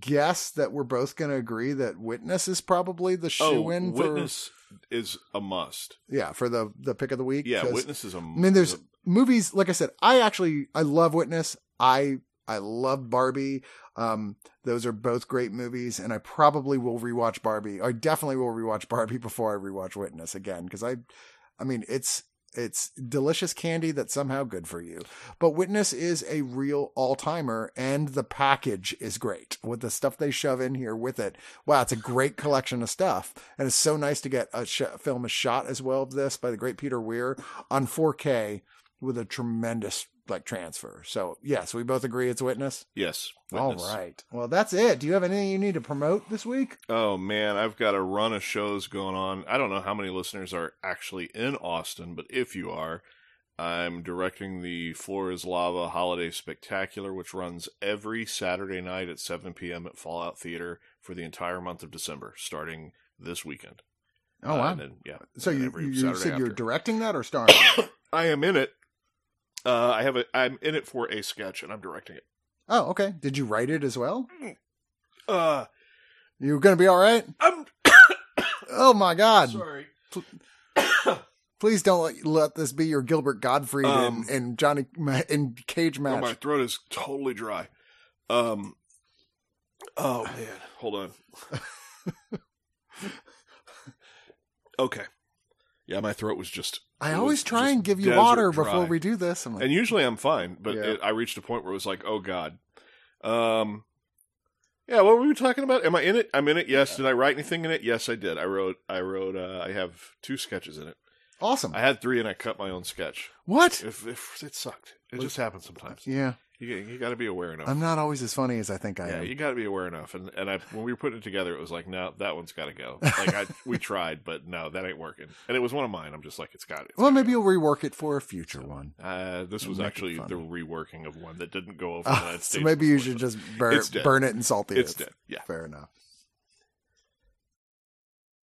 guess that we're both gonna agree that Witness is probably the shoe Oh, in for Witness is a must. yeah for the the pick of the week. Yeah, Witness is a. I mean, there's movies like I said. I actually I love Witness. I I love Barbie. Um, those are both great movies, and I probably will rewatch Barbie. I definitely will rewatch Barbie before I rewatch Witness again because I, I mean, it's it's delicious candy that's somehow good for you. But Witness is a real all timer, and the package is great with the stuff they shove in here with it. Wow, it's a great collection of stuff, and it's so nice to get a sh- film a shot as well of this by the great Peter Weir on 4K with a tremendous like transfer. So yes, we both agree it's Witness. yes. Witness. All right. Well, that's it. Do you have anything you need to promote this week? Oh man, I've got a run of shows going on. I don't know how many listeners are actually in Austin, but if you are, I'm directing the Floor is Lava Holiday Spectacular, which runs every Saturday night at 7 p.m. at Fallout Theater for the entire month of December, starting this weekend. Oh Uh, wow. and then, yeah. so you, every you said you're directing that or starring? I am in it. Uh, I have a. I'm in it for a sketch, and I'm directing it. oh, okay. Did you write it as well? Uh, You gonna be all right? I'm Oh my God! sorry. Please don't let, this be your Gilbert Gottfried Um, and, and Johnny and Cage Oh, match. my throat is totally dry. Um. Oh man, hold on. Okay. Yeah, my throat was just. I it always try and give you water dry. before we do this. Like, And usually I'm fine, but Yeah. it, I reached a point where it was like, oh god. Um. Yeah, what were we talking about? Am I in it? I'm in it. Yes. Did I write anything in it? Yes, I did. I wrote. I wrote. Uh, I have two sketches in it. Awesome. I had three, and I cut my own sketch. what? If, if it sucked, it just happens sometimes. Yeah, You you got to be aware enough. I'm not always as funny as I think I yeah, am. Yeah, you got to be aware enough. And and I when we were putting it together, it was like, no, that one's got to go. Like I we tried, but no, that ain't working. And it was one of mine. I'm just like, it's got it. well, maybe you'll rework it for a future one. Uh, this was actually the reworking of one that didn't go over the United so maybe you should just burn, burn it and salt the It's dead. Yeah. Fair enough.